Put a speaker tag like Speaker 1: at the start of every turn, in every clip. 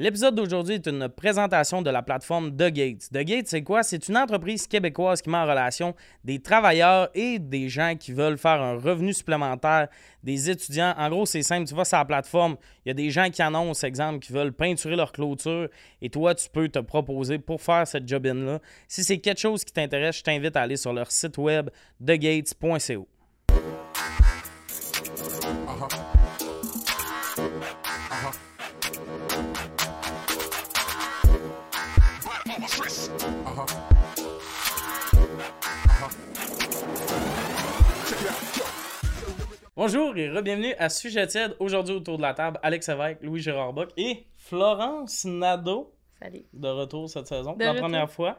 Speaker 1: L'épisode d'aujourd'hui est une présentation de la plateforme The Gates. The Gates, c'est quoi? C'est une entreprise québécoise qui met en relation des travailleurs et des gens qui veulent faire un revenu supplémentaire, des étudiants. En gros, c'est simple. Tu vas sur la plateforme, il y a des gens qui annoncent, exemple, qui veulent peinturer leur clôture et toi, tu peux te proposer pour faire cette job-in-là. Si c'est quelque chose qui t'intéresse, je t'invite à aller sur leur site web thegates.co. Bonjour et re-bienvenue à Sujet tiède. Aujourd'hui autour de la table, Alex Lévesque, Louis-Gérard Bock et Florence Nadeau
Speaker 2: Salut.
Speaker 1: de retour cette saison.
Speaker 2: De
Speaker 1: la
Speaker 2: retour.
Speaker 1: première fois.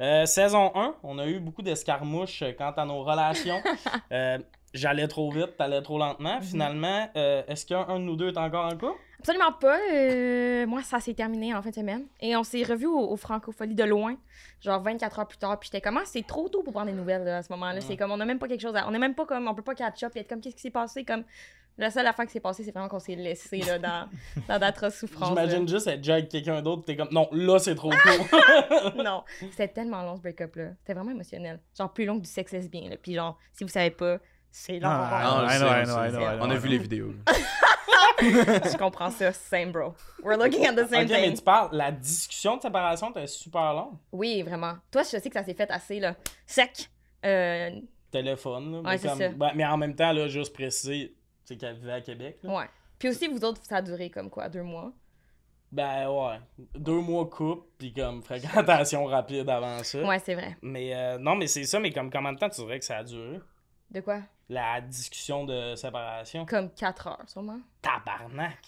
Speaker 1: Euh, saison 1, on a eu beaucoup d'escarmouches euh, quant à nos relations. Euh, J'allais trop vite, t'allais trop lentement.
Speaker 2: Mhm.
Speaker 1: Finalement, euh, est-ce qu'un un de nous deux est encore en couple?
Speaker 2: Absolument pas. euh, moi, ça s'est terminé en fin de semaine. Et on s'est revus au, au Francophonie de loin, genre 24 heures plus tard. Puis j'étais comme, Ah, c'est trop tôt pour prendre des nouvelles là, à ce moment-là. C'est comme, on a même pas quelque chose à. On est même pas comme, on peut pas catch up et être comme, qu'est-ce qui s'est passé? Comme, la seule affaire qui s'est passée, c'est vraiment qu'on s'est laissé là, dans, dans d'atroces souffrances.
Speaker 1: J'imagine juste être déjà avec quelqu'un d'autre, t'es comme non, là c'est trop court.
Speaker 2: là. non, c'était tellement long ce break-up là. C'était vraiment émotionnel. Genre plus long que du sexe lesbien. Là. Puis genre, si vous savez pas, c'est long.
Speaker 3: Ah,
Speaker 4: Ah, on le
Speaker 3: I
Speaker 4: sait,
Speaker 3: know,
Speaker 4: on
Speaker 3: I
Speaker 4: le
Speaker 3: know,
Speaker 4: sait.
Speaker 3: I know, I know,
Speaker 4: On a vu les vidéos.
Speaker 2: Je comprends ça. Same bro. We're looking at the same
Speaker 1: ok, mais
Speaker 2: thing.
Speaker 1: tu parles, la discussion de séparation était super longue.
Speaker 2: Oui, vraiment. Toi, je sais que ça s'est fait assez là, sec. Euh,
Speaker 1: Téléphone, là, mais,
Speaker 2: Ouais,
Speaker 1: comme-
Speaker 2: ça.
Speaker 1: ouais, mais en même temps, là, juste préciser, c'est qu'elle vivait à Québec. là.
Speaker 2: ouais. Puis aussi, vous autres, ça a duré comme quoi, deux mois?
Speaker 1: Ben ouais, deux mois couple, puis comme fréquentation rapide avant ça.
Speaker 2: Ouais, c'est vrai.
Speaker 1: Mais euh, non, mais c'est ça, mais comme combien de temps tu dirais que ça a duré?
Speaker 2: De quoi?
Speaker 1: La discussion de séparation.
Speaker 2: Comme quatre heures, sûrement.
Speaker 1: Tabarnak!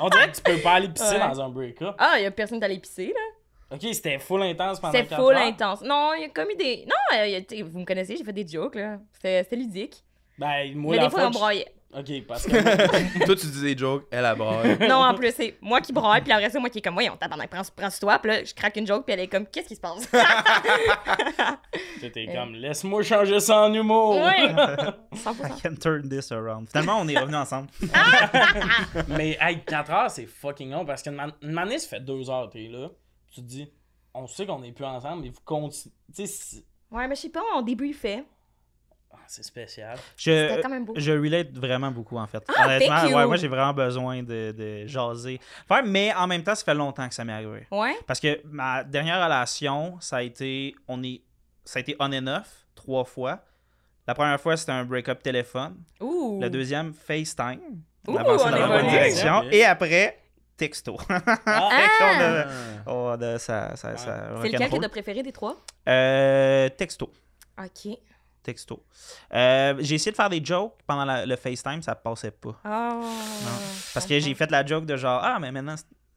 Speaker 1: On dirait que tu peux pas aller pisser
Speaker 2: Ouais.
Speaker 1: dans un break-up.
Speaker 2: Ah, il y a personne d'aller pisser, là.
Speaker 1: Ok, c'était full intense pendant
Speaker 2: C'était
Speaker 1: 4
Speaker 2: full
Speaker 1: heures.
Speaker 2: intense. Non, il y a comme eu des. Non, euh, a- vous me connaissez, j'ai fait des jokes, là. C'était c'était ludique.
Speaker 1: Ben, moi,
Speaker 2: Mais
Speaker 1: la
Speaker 2: des fois, on
Speaker 1: je-
Speaker 2: broyait.
Speaker 1: Ok, parce que.
Speaker 4: Toi, tu dis des jokes, elle a braille.
Speaker 2: Non, en plus, c'est moi qui braille, puis après ça, moi qui est comme, voyons, tabarnak, prends, prends sur toi. Puis là, je craque une joke, puis elle est comme, qu'est-ce qui se passe?
Speaker 1: C'était
Speaker 2: Euh.
Speaker 1: comme, laisse-moi changer ça en humour.
Speaker 2: ouais!
Speaker 3: I
Speaker 2: 100%.
Speaker 3: can turn this around. Finalement, on est revenus ensemble.
Speaker 1: Mais, hey, 4 heures, c'est fucking long parce qu'une man- une manée, ça fait 2 heures, t'es là. Tu te dis, on sait qu'on n'est plus ensemble, mais vous continuez.
Speaker 2: Ouais, mais je sais pas, on débriefait.
Speaker 1: Ah, c'est spécial.
Speaker 3: Je,
Speaker 2: quand même beau.
Speaker 3: je relate vraiment beaucoup, en fait.
Speaker 2: Ah,
Speaker 3: Honnêtement,
Speaker 2: thank you.
Speaker 3: ouais, moi, j'ai vraiment besoin de, de jaser. Faire, mais en même temps, ça fait longtemps que ça m'est arrivé.
Speaker 2: Ouais?
Speaker 3: Parce que ma dernière relation, ça a été, on est, ça a été on and off trois fois. La première fois, c'était un break-up téléphone.
Speaker 2: Ouh!
Speaker 3: Le deuxième, FaceTime.
Speaker 2: Ouh, on
Speaker 3: dans la bonne direction. Et après, texto.
Speaker 1: Ah,
Speaker 3: qu'on
Speaker 2: Ah!
Speaker 3: a- oh, de- ça, ça, ça
Speaker 2: C'est lequel que
Speaker 3: rock'n'roll.
Speaker 2: t'as préféré des trois?
Speaker 3: Euh, texto.
Speaker 2: Ok.
Speaker 3: Texto. Euh, j'ai essayé de faire des jokes pendant la- le FaceTime, ça passait pas.
Speaker 2: Oh.
Speaker 3: Parce que j'ai fait la joke de genre, ah, mais maintenant,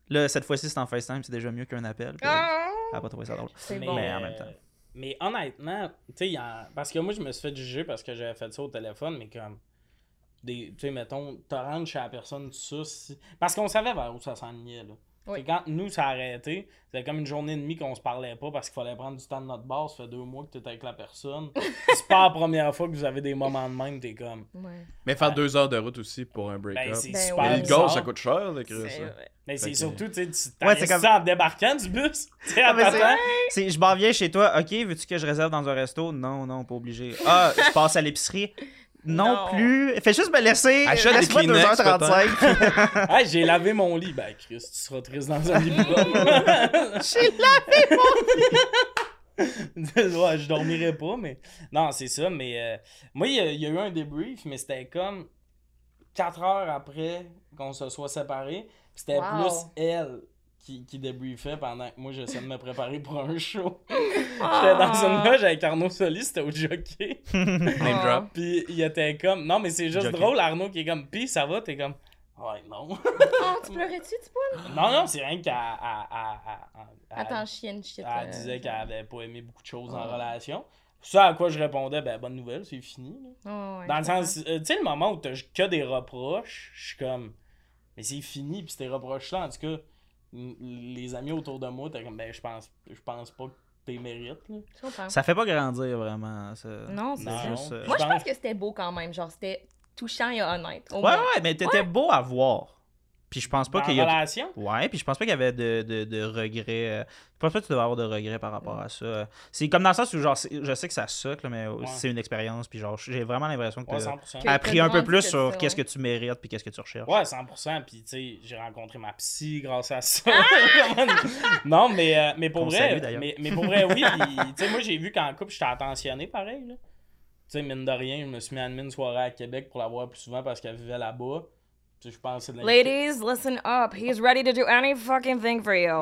Speaker 3: là, cette fois-ci, c'est en FaceTime, c'est déjà mieux qu'un appel. Puis,
Speaker 2: Ah!
Speaker 3: Elle a pas trouvé ça drôle.
Speaker 2: C'est
Speaker 1: mais,
Speaker 2: bon.
Speaker 3: Mais en même temps.
Speaker 1: mais honnêtement, tu sais, parce que moi, je me suis fait juger parce que j'avais fait ça au téléphone, mais comme. Tu sais, mettons, te rendre chez la personne, ça. Parce qu'on savait vers où ça s'enlignait, là.
Speaker 2: Oui.
Speaker 1: C'est quand nous, ça a arrêté, c'était comme une journée et demie qu'on se parlait pas parce qu'il fallait prendre du temps de notre base. Ça fait deux mois que t'es avec la personne. c'est pas la première fois que vous avez des moments de même, t'es comme.
Speaker 2: Ouais.
Speaker 4: Mais faire deux heures de route aussi pour un
Speaker 1: Ben,
Speaker 4: break-up.
Speaker 1: c'est
Speaker 2: Ben
Speaker 1: super.
Speaker 2: ouais.
Speaker 4: Mais le gaz, ça coûte cher, Chris.
Speaker 2: C'est
Speaker 4: ça.
Speaker 1: Mais c'est
Speaker 4: que-
Speaker 1: surtout, tu sais, tu
Speaker 3: c'est comme-
Speaker 1: ça en débarquant du bus. Tu sais,
Speaker 3: c'est-. C'est, je m'en viens chez toi, ok, veux-tu que je réserve dans un resto? Non, non, pas obligé. Ah, je passe à l'épicerie? Non,
Speaker 2: Non.
Speaker 3: plus. Fais juste me laisser.
Speaker 4: Achète des
Speaker 3: Laisse-moi
Speaker 4: Kleenex,
Speaker 3: 2h35.
Speaker 1: Hey, j'ai lavé mon lit. Ben, Chris, tu seras triste dans un lit.
Speaker 3: J'ai lavé
Speaker 1: ouais, je dormirai pas, mais. Non, c'est ça, mais. euh, Moi, il y, a- il y a eu un débrief, mais c'était comme 4 heures après qu'on se soit séparés. Puis c'était
Speaker 2: Wow.
Speaker 1: plus elle qui, qui débriefait pendant que moi, j'essayais de me préparer pour un show.
Speaker 2: Ah.
Speaker 1: J'étais dans une loge avec Arnaud Solis, c'était au jockey.
Speaker 4: Name drop.
Speaker 1: Puis il était comme. Non, mais c'est juste
Speaker 3: Jockey.
Speaker 1: drôle, Arnaud qui est comme. Pis ça va, t'es comme. Ouais, non.
Speaker 2: Oh, tu pleurais-tu, tu peux?
Speaker 1: non, non, c'est rien qu'elle. elle- elle- elle- elle-
Speaker 2: Attends, chienne, shit.
Speaker 1: Elle disait qu'elle avait pas aimé beaucoup de choses en
Speaker 2: Ouais.
Speaker 1: relation. Ça à quoi je répondais, ben bonne nouvelle, c'est fini.
Speaker 2: Ouais, ouais,
Speaker 1: Dans le sens, euh, tu sais, le moment où t'as que des reproches, je suis comme, mais c'est fini, puis ces reproches-là, en tout cas, les amis autour de moi, t'es comme, ben je pense, je pense pas que t'es mérites. là.
Speaker 3: Ça fait pas grandir vraiment. Ça.
Speaker 2: Non, c'est
Speaker 3: juste, euh,
Speaker 2: Moi, je
Speaker 1: pense-
Speaker 2: que c'était beau quand même. Genre, c'était touchant et honnête.
Speaker 3: Ouais,
Speaker 2: moins.
Speaker 3: ouais, mais t'étais beau à voir. Puis je pense pas qu'il y a.
Speaker 1: relation?
Speaker 3: Ouais, puis je pense pas qu'il y avait de, de, de regrets. euh, Je pense pas que tu devais avoir de regrets par rapport à ça. C'est comme dans le sens où, genre, je sais que ça suck, là, mais c'est une expérience. Puis, genre, j'ai vraiment l'impression que tu
Speaker 1: 100%.
Speaker 2: Que-
Speaker 3: as appris un peu plus
Speaker 2: que
Speaker 3: sur qu'est-ce que tu mérites puis qu'est-ce que tu recherches.
Speaker 1: Ouais, 100%. Puis, tu sais, j'ai rencontré ma psy grâce à ça. Non, mais, euh, mais pour
Speaker 3: Qu'on
Speaker 1: vrai,
Speaker 3: salue,
Speaker 1: mais, mais pour vrai, oui. tu sais, moi, j'ai vu qu'en couple, j'étais attentionné pareil. là. Tu sais, mine de rien, je me suis mis à une soirée à Québec pour la voir plus souvent parce qu'elle vivait là-bas.
Speaker 2: Ladies, listen up. He's ready to do any fucking thing for you.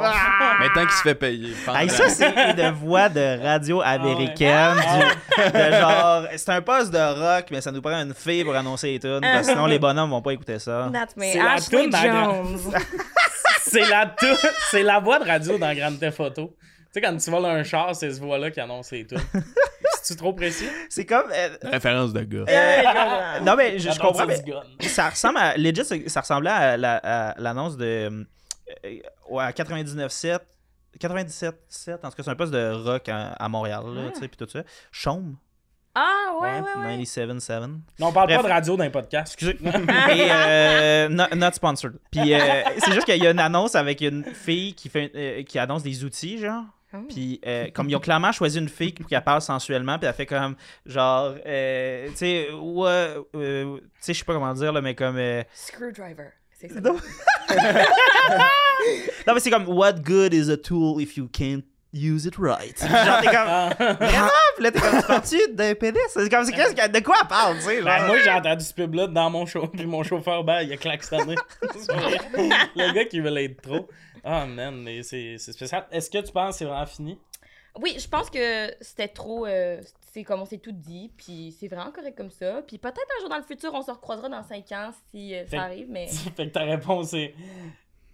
Speaker 4: Mais tant qu'il se fait payer.
Speaker 3: Hey, ça, c'est de voix de radio américaine.
Speaker 1: Ah
Speaker 3: du- de genre, c'est un poste de rock, mais ça nous prend une fille pour annoncer les tunes. parce que sinon, les bonhommes vont pas écouter ça.
Speaker 2: That's me.
Speaker 1: C'est la
Speaker 2: Ashley
Speaker 1: toune dans la-
Speaker 2: Jones.
Speaker 1: C'est la, tou- c'est la voix de radio dans Grande Theft Auto. Tu sais, quand tu voles un char, c'est ce voix-là qui annonce les tunes. C'est-tu trop précis?
Speaker 3: C'est comme. euh,
Speaker 4: Référence de gars.
Speaker 3: euh, non, mais je, comprends.
Speaker 1: ça
Speaker 3: mais
Speaker 1: du gun.
Speaker 3: ça ressemble à. Legit, ça- ressemblait à la- à l'annonce de. euh, ouais, à 99.7. 97.7, en tout cas, c'est un poste de rock à, à Montréal, là,
Speaker 2: Ah.
Speaker 3: tu sais, puis tout ça. Chaume.
Speaker 2: Ah, ouais, ouais, ouais.
Speaker 3: 97.7.
Speaker 1: Non, on parle
Speaker 3: Bref.
Speaker 1: pas de radio dans les podcasts.
Speaker 3: Excusez. Et euh, not, not sponsored. Puis euh, c'est juste qu'il y a une annonce avec une fille qui fait euh, qui annonce des outils genre.
Speaker 2: Oh.
Speaker 3: Puis euh, comme ils ont clairement choisi une fille pour qu'elle parle sensuellement, puis elle fait comme genre euh, tu sais ouais euh, tu sais je sais pas comment dire là mais comme euh,
Speaker 2: Screwdriver. C'est ça.
Speaker 3: non. non mais c'est comme what good is a tool if you can't use it right? Genre t'es comme
Speaker 1: Ah.
Speaker 3: vraiment? Puis là t'es comme tu d'un pénis? C'est comme c'est qu'est-ce que- de quoi elle parle tu sais genre?
Speaker 1: Ben, moi, j'ai entendu ce pub-là dans mon show, puis mon chauffeur, ben, il a klaxonné. Le gars qui veut l'être trop. Ah, man, mais c'est c'est spécial. Est-ce que tu penses que c'est vraiment fini?
Speaker 2: Oui, je pense que c'était trop. euh, c'est comme on s'est tout dit, puis c'est vraiment correct comme ça. Puis peut-être un jour dans le futur, on se recroisera dans 5 ans si euh,
Speaker 1: Fait-
Speaker 2: ça arrive, mais.
Speaker 1: fait que ta réponse est.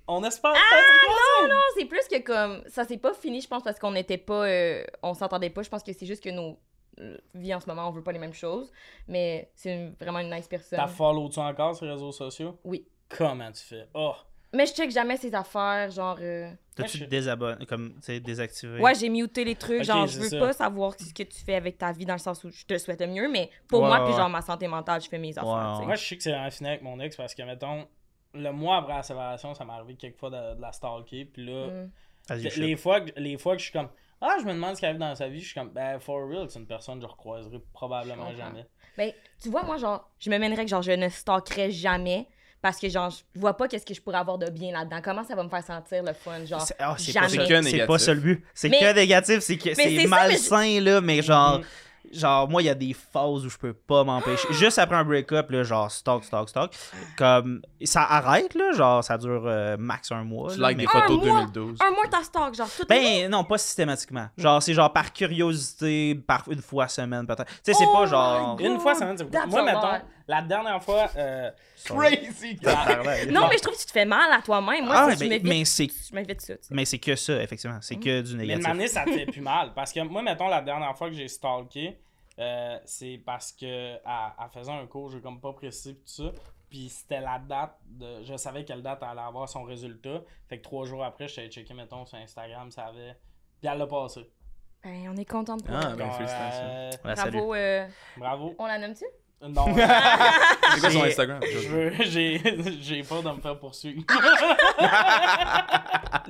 Speaker 1: On espère
Speaker 2: Ah,
Speaker 1: peut-être
Speaker 2: Non, c'est plus que comme. Ça s'est pas fini, je pense, parce qu'on n'était pas. euh, on s'entendait pas. Je pense que c'est juste que nos euh, vies en ce moment, on veut pas les mêmes choses. Mais c'est vraiment une nice personne.
Speaker 1: T'as follow-tu encore sur les réseaux sociaux?
Speaker 2: Oui.
Speaker 1: Comment tu fais? Oh!
Speaker 2: Mais je check jamais ses affaires, genre. euh,
Speaker 3: T'as-tu désabonné comme tu sais désactivé?
Speaker 2: Ouais, j'ai muté les trucs. Genre, je veux
Speaker 1: ça.
Speaker 2: pas savoir ce que tu fais avec ta vie dans le sens où je te souhaite le mieux, mais pour moi, puis genre ma santé mentale, je fais mes affaires.
Speaker 1: Moi, je sais que c'est fini avec mon ex parce que, mettons, le mois après la séparation, ça m'est arrivé quelquefois de, de la stalker. Puis là,
Speaker 2: Mm.
Speaker 3: You
Speaker 1: les, fois que, les fois que je suis comme Ah, je me demande ce qui arrive dans sa vie, je suis comme Ben, for real, c'est une personne que je recroiserai probablement
Speaker 2: Je
Speaker 1: jamais.
Speaker 2: Ben, tu vois, moi, genre, je me mènerais que genre, je ne stalkerais jamais parce que, genre, je vois pas qu'est-ce que je pourrais avoir de bien là-dedans. Comment ça va me faire sentir le fun, genre,
Speaker 3: C'est c'est
Speaker 2: jamais?
Speaker 3: pas, ça-
Speaker 4: que
Speaker 3: c'est
Speaker 4: négatif.
Speaker 3: pas ça le but. C'est
Speaker 2: Mais-
Speaker 3: que négatif, c'est que
Speaker 2: c'est
Speaker 3: c'est
Speaker 2: ça,
Speaker 3: malsain là, mais genre
Speaker 1: Mhm.
Speaker 3: genre moi il y a des phases où je peux pas m'empêcher. Juste après un break-up là, genre stalk stalk stalk, comme ça arrête là, genre ça dure euh, max un mois.
Speaker 4: Tu
Speaker 3: là, mais-
Speaker 4: des photos de
Speaker 2: Un mois.
Speaker 4: 2012.
Speaker 2: un mois, t'as stalk, genre, tout.
Speaker 3: Ben non, pas systématiquement. Genre c'est genre par curiosité, par une fois semaine peut-être. Tu sais c'est
Speaker 2: Oh
Speaker 3: pas genre
Speaker 2: God.
Speaker 1: Une fois, ça c'est Moi,
Speaker 2: lot.
Speaker 1: La dernière fois. euh,
Speaker 4: Crazy!
Speaker 2: Non, mais je trouve que tu te fais mal à toi-même. Moi,
Speaker 3: Ah, ben,
Speaker 2: m'évite
Speaker 3: mais c'est
Speaker 2: ça, tu sais.
Speaker 3: mais c'est que ça effectivement, c'est que du
Speaker 1: Mais
Speaker 3: négatif.
Speaker 1: une année, ça te fait plus mal. Parce que moi, mettons, la dernière fois que j'ai stalké, euh, c'est parce que elle, elle faisait un cours, je vais comme pas préciser pis tout ça. Puis c'était la date de. Je savais quelle date elle allait avoir son résultat. Fait que trois jours après, je t'avais checké, mettons, sur Instagram, ça avait. Puis elle l'a passé.
Speaker 2: Ben, on est content de toi.
Speaker 4: Ah, ben félicitations.
Speaker 1: euh,
Speaker 3: Ouais.
Speaker 2: Bravo. euh,
Speaker 1: bravo.
Speaker 2: on la nomme-tu?
Speaker 1: Non,
Speaker 4: C'est quoi son
Speaker 3: J'ai-
Speaker 4: Instagram?
Speaker 1: je veux. J'ai j'ai peur de me faire poursuivre.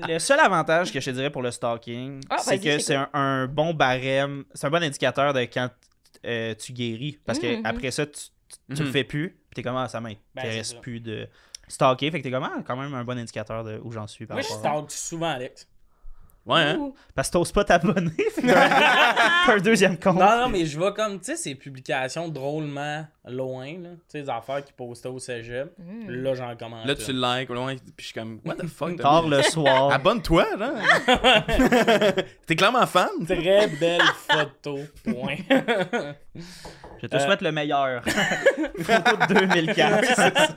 Speaker 3: Le seul avantage que je te dirais pour le stalking,
Speaker 2: Ah,
Speaker 3: c'est que c'est un, un bon barème, c'est un bon indicateur de quand euh, tu guéris. Parce que
Speaker 2: Mhm.
Speaker 3: après ça, tu, tu, tu le
Speaker 4: Mhm.
Speaker 3: fais plus, puis t'es comme, ah, ça
Speaker 1: Ben,
Speaker 3: m'intéresse
Speaker 1: ça.
Speaker 3: plus de stalker. Fait que t'es comme, ah, quand même un bon indicateur de où j'en suis. Par
Speaker 1: Moi, je stalk souvent, Alex.
Speaker 4: Ouais, hein?
Speaker 3: Parce que t'oses pas t'abonner. T'as un deuxième compte.
Speaker 1: Non, non, mais je vois comme, tu sais, ces publications drôlement loin, là. Tu sais, des affaires qui postaient au cégep.
Speaker 2: Mm.
Speaker 1: Là, j'en commente.
Speaker 4: Là, tu le likes, loin, puis je suis comme, what the fuck?
Speaker 3: Tard le soir.
Speaker 4: Abonne-toi, là! T'es clairement fan?
Speaker 1: Très belle photo. Point.
Speaker 3: Je te
Speaker 1: Euh.
Speaker 3: souhaite le meilleur. Photo de 2004.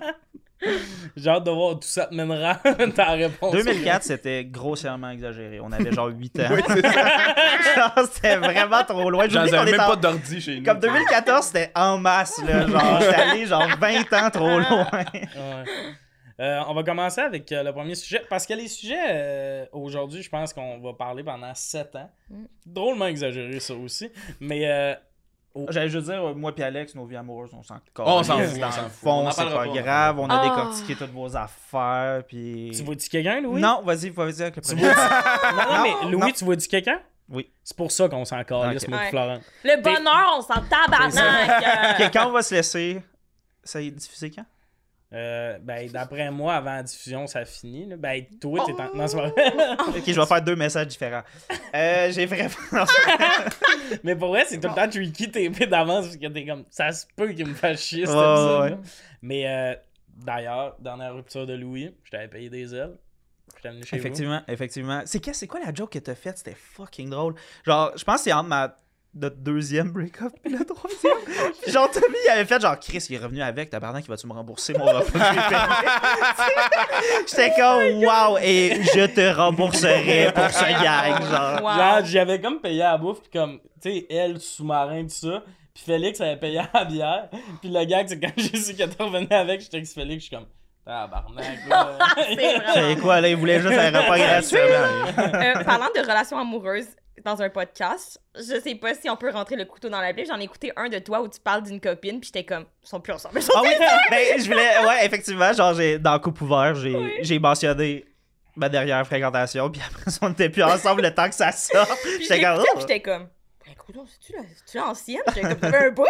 Speaker 1: J'ai hâte de voir où tout ça te mènera. Ta réponse.
Speaker 3: 2004, c'était grossièrement exagéré. On avait genre 8 ans.
Speaker 4: Oui, c'est ça.
Speaker 3: Genre, c'était vraiment trop loin.
Speaker 4: J'en avais même
Speaker 3: en-
Speaker 4: pas d'ordi chez nous.
Speaker 3: Comme 2014, c'était en masse, là. Genre, j'étais allé genre 20 ans trop loin.
Speaker 1: Ouais. Euh, on va commencer avec euh, le premier sujet. Parce que les sujets, euh, aujourd'hui, je pense qu'on va parler pendant 7 ans.
Speaker 2: Mm.
Speaker 1: Drôlement exagéré, ça aussi. Mais euh, Oh.
Speaker 3: J'allais juste dire, euh, moi et Alex, nos vies amoureuses, on s'en
Speaker 4: On s'en fout,
Speaker 3: dans
Speaker 4: on
Speaker 3: le
Speaker 4: s'en fout. On
Speaker 3: c'est pas grave, on a
Speaker 2: Ah.
Speaker 3: décortiqué toutes vos affaires, puis...
Speaker 1: Tu vois-tu quelqu'un, Louis?
Speaker 3: Non, vas-y, vas-y avec le premier.
Speaker 1: vois non, non, mais Louis,
Speaker 3: non.
Speaker 1: tu vois-tu quelqu'un?
Speaker 3: Oui.
Speaker 1: C'est pour ça qu'on s'en calisse,
Speaker 3: Ok.
Speaker 1: moi et
Speaker 2: Ouais.
Speaker 1: Florent.
Speaker 2: Le bonheur, on s'en tabarnak.
Speaker 3: Ok, quand on va se laisser, ça est diffusé quand?
Speaker 1: Euh, ben, d'après moi, avant la diffusion, ça finit. là. Ben, toi, t'es en... Non, c'est pas vrai.
Speaker 3: Ok, je vais faire deux messages différents. Euh, j'ai vraiment...
Speaker 1: Mais pour vrai, c'est tout le temps tricky TP d'avance parce que t'es comme. Ça se peut qu'il me fasse chier, cet
Speaker 3: Ouais,
Speaker 1: épisode-là.
Speaker 3: ouais.
Speaker 1: Mais euh, d'ailleurs, dernière rupture de Louis, je t'avais payé des ailes. Je t'ai amené chez
Speaker 3: Effectivement, effectivement. C'est quoi, c'est quoi la joke que t'as faite? C'était fucking drôle. Genre, je pense que c'est entre ma notre deuxième break-up et le troisième. Puis genre, Tommy, il avait fait genre, Chris, il est revenu avec, tabarnak, il va-tu me rembourser mon repas? J'étais comme, wow, et je te rembourserai pour ce gag, genre.
Speaker 2: Wow.
Speaker 1: Genre, j'avais comme payé à la bouffe, puis comme, tu sais, elle, sous-marin, tout ça. Puis Félix avait payé à la bière. Puis le gag, c'est quand j'ai su qu'elle était revenue avec, j'étais avec Félix, je suis comme, tabarnak, là.
Speaker 2: C'est
Speaker 3: quoi, là, il voulait juste un repas gratuit.
Speaker 2: Euh, parlant de relations amoureuses dans un podcast, je sais pas si on peut rentrer le couteau dans la plaie. J'en ai écouté un de toi où tu parles d'une copine, puis j'étais comme, ils sont plus ensemble. Ils sont
Speaker 3: Ah oui, ben, je voulais, ouais, effectivement, genre, j'ai, dans Coupe ouvert, j'ai,
Speaker 2: Oui.
Speaker 3: j'ai mentionné ma dernière fréquentation, puis après on n'était plus ensemble le temps que ça
Speaker 2: je
Speaker 3: J'étais comme, oh.
Speaker 2: puis j'étais comme, ben, écoute, c'est-tu la- c'est-tu l'ancienne? J'étais comme, un bout,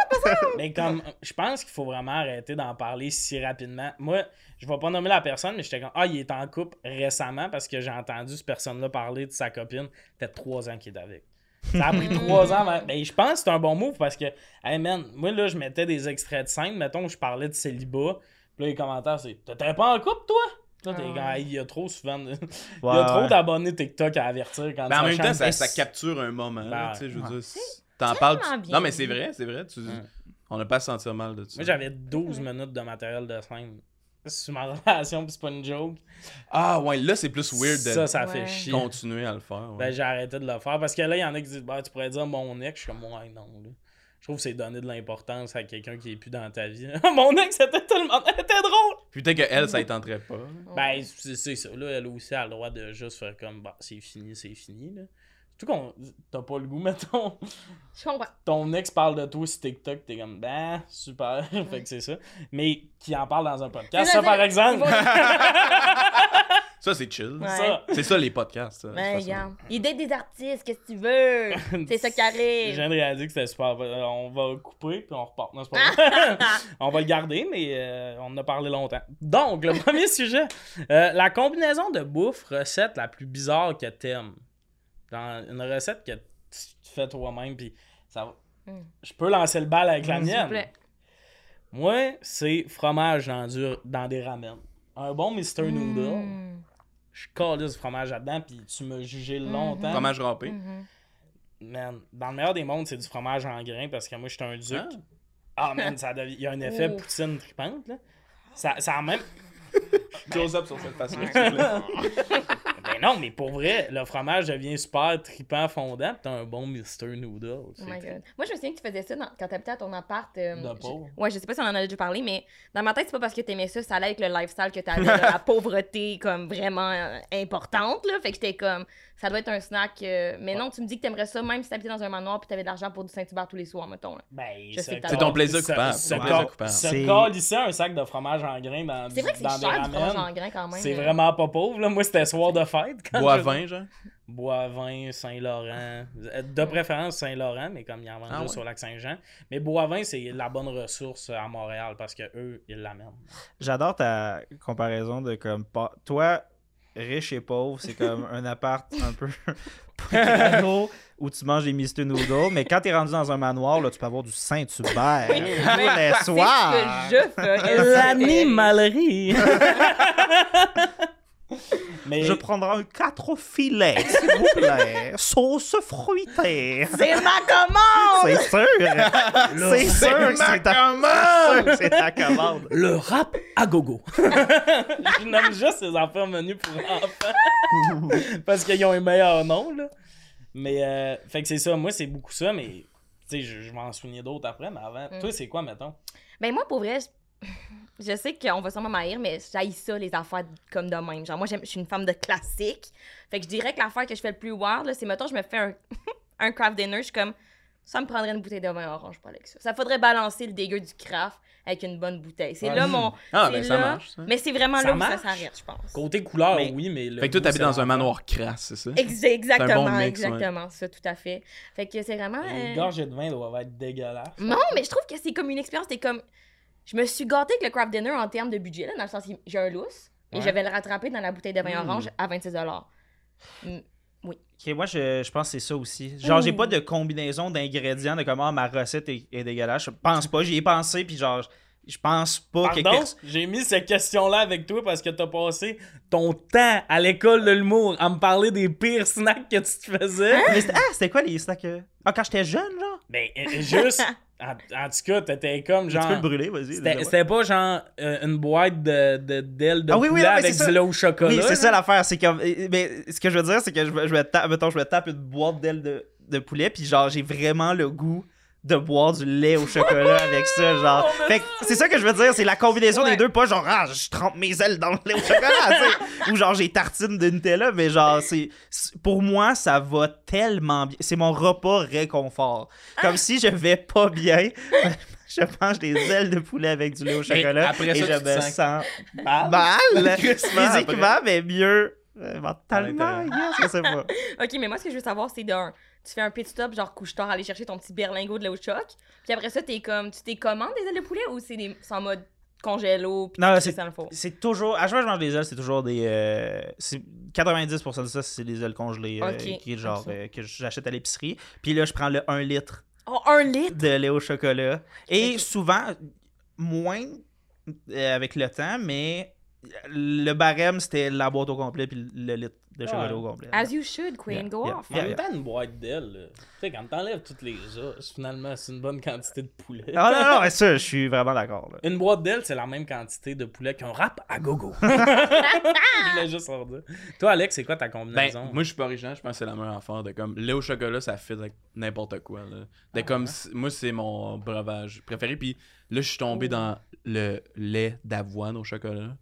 Speaker 1: Mais comme, je pense qu'il faut vraiment arrêter d'en parler si rapidement. Moi, je vais pas nommer la personne, mais j'étais comme, ah, il est en couple récemment parce que j'ai entendu cette personne-là parler de sa copine. Fait trois ans qu'il est avec. Ça a pris trois ans. avant- Ben, je pense que c'est un bon move parce que, hey man, moi là, je mettais des extraits de scène. Mettons, je parlais de célibat. Puis là, les commentaires, c'est, t'étais pas en couple, toi? Là, t'es
Speaker 2: Ah.
Speaker 1: il y a trop souvent. de- il y a trop
Speaker 3: ouais.
Speaker 1: d'abonnés TikTok à avertir quand
Speaker 4: Ben, en
Speaker 1: ça
Speaker 4: même temps, ça,
Speaker 1: Mais
Speaker 4: ça capture un moment. là,
Speaker 1: Ben,
Speaker 4: tu sais, je veux
Speaker 3: ouais.
Speaker 4: dire, t'en parles. tu- Non, mais c'est vrai, c'est vrai. tu-
Speaker 1: Ouais.
Speaker 4: On n'a pas à se sentir mal de ça.
Speaker 1: Moi, j'avais 12 minutes de matériel de scène. C'est ma relation, pis c'est pas une joke.
Speaker 4: Ah, ouais, là, c'est plus weird de
Speaker 1: Ça, ça fait
Speaker 2: Ouais.
Speaker 1: chier.
Speaker 4: continuer à le faire. ouais.
Speaker 1: Ben, j'ai arrêté de le faire parce que là, il y en a qui disent, bah, tu pourrais dire mon ex. Je suis comme, ouais, non. là. Je trouve que c'est donner de l'importance à quelqu'un qui est plus dans ta vie. mon ex, c'était tellement. C'était drôle!
Speaker 4: Puis peut-être qu'elle, ça ne tenterait pas.
Speaker 1: Ben, c'est c'est ça. Là, elle aussi a le droit de juste faire comme, bah, c'est fini, c'est fini. Là. Qu'on. T'as pas le goût, mettons.
Speaker 2: je comprends.
Speaker 1: Ton ex parle de toi sur TikTok, t'es comme, ben, super. fait que c'est ça. Mais qui en parle dans un podcast, ça, par exemple.
Speaker 4: Ça, c'est chill.
Speaker 2: Ouais.
Speaker 1: Ça.
Speaker 4: C'est ça, les podcasts.
Speaker 2: Ben, regarde. Il date des artistes, qu'est-ce que tu veux? C'est ça qui
Speaker 1: Je
Speaker 2: arrive.
Speaker 1: viens de réaliser que c'était super. Euh, On va couper puis on repart. Non, c'est pas vrai. on va le garder, mais euh, on en a parlé longtemps. Donc, le premier sujet. Euh, la combinaison de bouffe, recette la plus bizarre que t'aimes. Dans une recette que tu fais toi-même, puis ça va.
Speaker 2: Mm.
Speaker 1: Je peux lancer le bal avec la
Speaker 2: S'il vous
Speaker 1: mienne.
Speaker 2: plaît.
Speaker 1: Moi, c'est fromage dans, du- dans des ramen. Un bon Mr. Noodle.
Speaker 2: Mm.
Speaker 1: Je colle du fromage là-dedans, puis tu m'as jugé longtemps.
Speaker 4: Fromage râpé.
Speaker 2: Mhm.
Speaker 1: Man, dans le meilleur des mondes, c'est du fromage en grains parce que moi, j'étais un duc.
Speaker 4: Ah.
Speaker 1: Ah, man, ça dev- il y a un effet
Speaker 2: Oh.
Speaker 1: poutine tripante, là. Ça, ça a même.
Speaker 4: Close up sur cette face-là.
Speaker 1: non, mais pour vrai, le fromage devient super tripant, fondant, pis t'as un bon Mr. Noodle.
Speaker 2: Oh my God. Moi, je me souviens que tu faisais ça dans- quand t'habitais à ton appart. euh,
Speaker 1: De
Speaker 2: je-
Speaker 1: pauvre.
Speaker 2: Ouais, je sais pas si on en a déjà parlé, mais dans ma tête, c'est pas parce que t'aimais ça, ça allait avec le lifestyle que t'avais, la pauvreté comme vraiment euh, importante, là. Fait que j'étais comme, ça doit être un snack. euh, Mais non, tu me dis que t'aimerais ça même si t'habitais dans un manoir puis t'avais de l'argent pour du Saint-Hubert tous les soirs, mettons. Là.
Speaker 1: Ben,
Speaker 4: C'est ton plaisir coupable.
Speaker 1: Ce
Speaker 4: Ton
Speaker 3: C'est-
Speaker 1: calisser un sac de fromage en grains dans,
Speaker 2: C'est vrai que c'est cher du fromage en
Speaker 1: ramen.
Speaker 2: grain quand même.
Speaker 1: C'est
Speaker 2: euh.
Speaker 1: vraiment pas pauvre, là. Moi, c'était soir de fête. quand
Speaker 4: Bois
Speaker 1: je-
Speaker 4: vin, genre?
Speaker 1: Boivin, Saint-Laurent. Euh, De préférence Saint-Laurent, mais comme il y en vend
Speaker 4: Ah
Speaker 1: juste
Speaker 4: ouais.
Speaker 1: sur Lac-Saint-Jean. Mais Boivin, c'est la bonne ressource à Montréal parce que eux, ils l'amènent.
Speaker 3: J'adore ta comparaison de comme pas- toi riche et pauvre, c'est comme un appart un peu où tu manges des Mr Noodles, mais quand t'es rendu dans un manoir, là, tu peux avoir du Saint-Hubert
Speaker 2: Oui,
Speaker 3: les
Speaker 2: c'est
Speaker 3: soirs.
Speaker 1: L'animalerie! mais
Speaker 3: Je prendrai un 4 filets, s'il vous plaît. Sauce fruitée.
Speaker 2: C'est ma commande!
Speaker 3: C'est sûr. C'est sûr que c'est ta commande. C'est ta commande.
Speaker 1: le rap à gogo. je nomme juste ces enfants menus pour enfants. parce qu'ils ont un meilleur nom, là. Mais, euh, fait que c'est ça. Moi, c'est beaucoup ça, mais, tu sais, je, je vais en souvenir d'autres après, mais avant.
Speaker 2: Mm.
Speaker 1: Toi, c'est quoi, mettons?
Speaker 2: Ben moi, pour vrai, je, sais qu'on va sûrement m'haïr, mais j'haïs ça, les affaires comme de même. Genre, moi, j'aime- je suis une femme de classique. Fait que je dirais que l'affaire que je fais le plus wild, là, c'est, mettons, je me fais un, un craft dinner, je suis comme, ça me prendrait une bouteille de vin orange pour aller avec ça. Ça faudrait balancer le dégueu du craft avec une bonne bouteille. C'est là mon.
Speaker 4: Ah,
Speaker 2: c'est
Speaker 4: ben ça
Speaker 2: là-
Speaker 4: marche, ça.
Speaker 2: Mais c'est vraiment
Speaker 1: Ça
Speaker 2: là où
Speaker 1: marche?
Speaker 2: ça s'arrête, je pense.
Speaker 1: Côté couleur,
Speaker 3: Mais-
Speaker 1: oui, mais. le
Speaker 4: Fait que toi, t'habites dans un manoir crasse, c'est ça?
Speaker 2: Ex- exactement,
Speaker 4: mix, ouais.
Speaker 2: exactement, ça, tout à fait. Fait que c'est vraiment.
Speaker 1: Les
Speaker 2: euh,
Speaker 1: gorgées de vin doivent être dégueulasses.
Speaker 2: Non, mais je trouve que c'est comme une expérience. C'est comme. Je me suis gâtée avec le craft dinner en termes de budget, là, dans le sens que j'ai un lousse et je vais le rattraper dans la bouteille de vin
Speaker 4: Mm.
Speaker 2: orange à 26 Mm.
Speaker 3: Ok, moi, je, je pense que c'est ça aussi. Genre, j'ai pas de combinaison d'ingrédients de comment ma recette est, est dégueulasse. Je pense pas. J'y ai pensé, puis genre, je pense pas que.
Speaker 1: Pardon, j'ai mis cette question-là avec toi parce que t'as passé ton temps à l'école de l'humour à me parler des pires snacks que tu te faisais.
Speaker 3: Mais c'était- ah, c'était quoi les snacks? Ah, quand j'étais jeune, genre?
Speaker 1: Ben, euh, juste. En, en tout cas, t'étais comme
Speaker 3: Tu
Speaker 1: genre.
Speaker 3: peux le brûler, vas-y.
Speaker 1: C'était pas genre euh, une boîte de de- d'ailes de,
Speaker 3: Ah oui, oui, non,
Speaker 1: avec du lait au chocolat.
Speaker 3: Oui, c'est ça l'affaire. C'est comme. Mais ce que je veux dire, c'est que je, me- je me tape, mettons, je me tape une boîte d'ailes de, de poulet, puis genre, j'ai vraiment le goût de boire du lait au chocolat avec ça, genre. Fait que c'est ça que je veux dire, c'est la combinaison
Speaker 2: Ouais.
Speaker 3: des deux, pas genre, ah, je trempe mes ailes dans le lait au chocolat, tu sais. Ou genre, j'ai tartine de Nutella, mais genre, c'est. Pour moi, ça va tellement bien. C'est mon repas réconfort. Comme si je vais pas bien. Je mange des ailes de poulet avec du lait au chocolat
Speaker 4: après
Speaker 3: et
Speaker 4: ça,
Speaker 3: je
Speaker 4: tu te
Speaker 3: me
Speaker 4: sens
Speaker 3: sens
Speaker 1: Mal?
Speaker 3: mal physiquement, mais mieux euh, mentalement, je sais pas.
Speaker 2: Ok, mais moi, ce que je veux savoir, c'est d'un. Tu fais un pit stop, genre couche-tard, aller chercher ton petit berlingot de lait au choc. Puis après ça, t'es comme. Tu t'es commandes des ailes de poulet ou c'est des... c'est en mode congélo? Puis
Speaker 3: Non, c'est-? C'est toujours. À chaque fois que je mange des ailes, c'est toujours des. euh, c'est 90% de ça, c'est des ailes congelées. euh, qui est genre. euh, que j'achète à l'épicerie. Puis là, je prends le 1 litre
Speaker 2: Oh, un litre!
Speaker 3: de lait au chocolat. Et souvent, moins euh, avec le temps, mais le barème, c'était la boîte au complet, puis le litre de chocolat
Speaker 1: Ouais.
Speaker 3: au complet.
Speaker 2: As you should, Queen,
Speaker 3: Yeah,
Speaker 2: go
Speaker 3: yeah,
Speaker 2: off.
Speaker 1: En même temps, une boîte d'ailes, tu sais, quand t'enlèves toutes les os, finalement, c'est une bonne quantité de poulet.
Speaker 3: Ah non, non, mais ça, je suis vraiment d'accord.
Speaker 1: Une boîte d'ailes, c'est la même quantité de poulet qu'un rap à gogo. Je voulais juste dire. Toi, Alex, c'est quoi ta
Speaker 4: Ben,
Speaker 1: combinaison?
Speaker 4: moi, je suis pas original, je pense que c'est la meilleure affaire. De comme, lait au chocolat, ça avec n'importe quoi. Là. De
Speaker 1: Ah,
Speaker 4: comme, moi, c'est mon breuvage préféré. Puis là, je suis tombé
Speaker 2: Oh.
Speaker 4: dans le lait d'avoine au chocolat.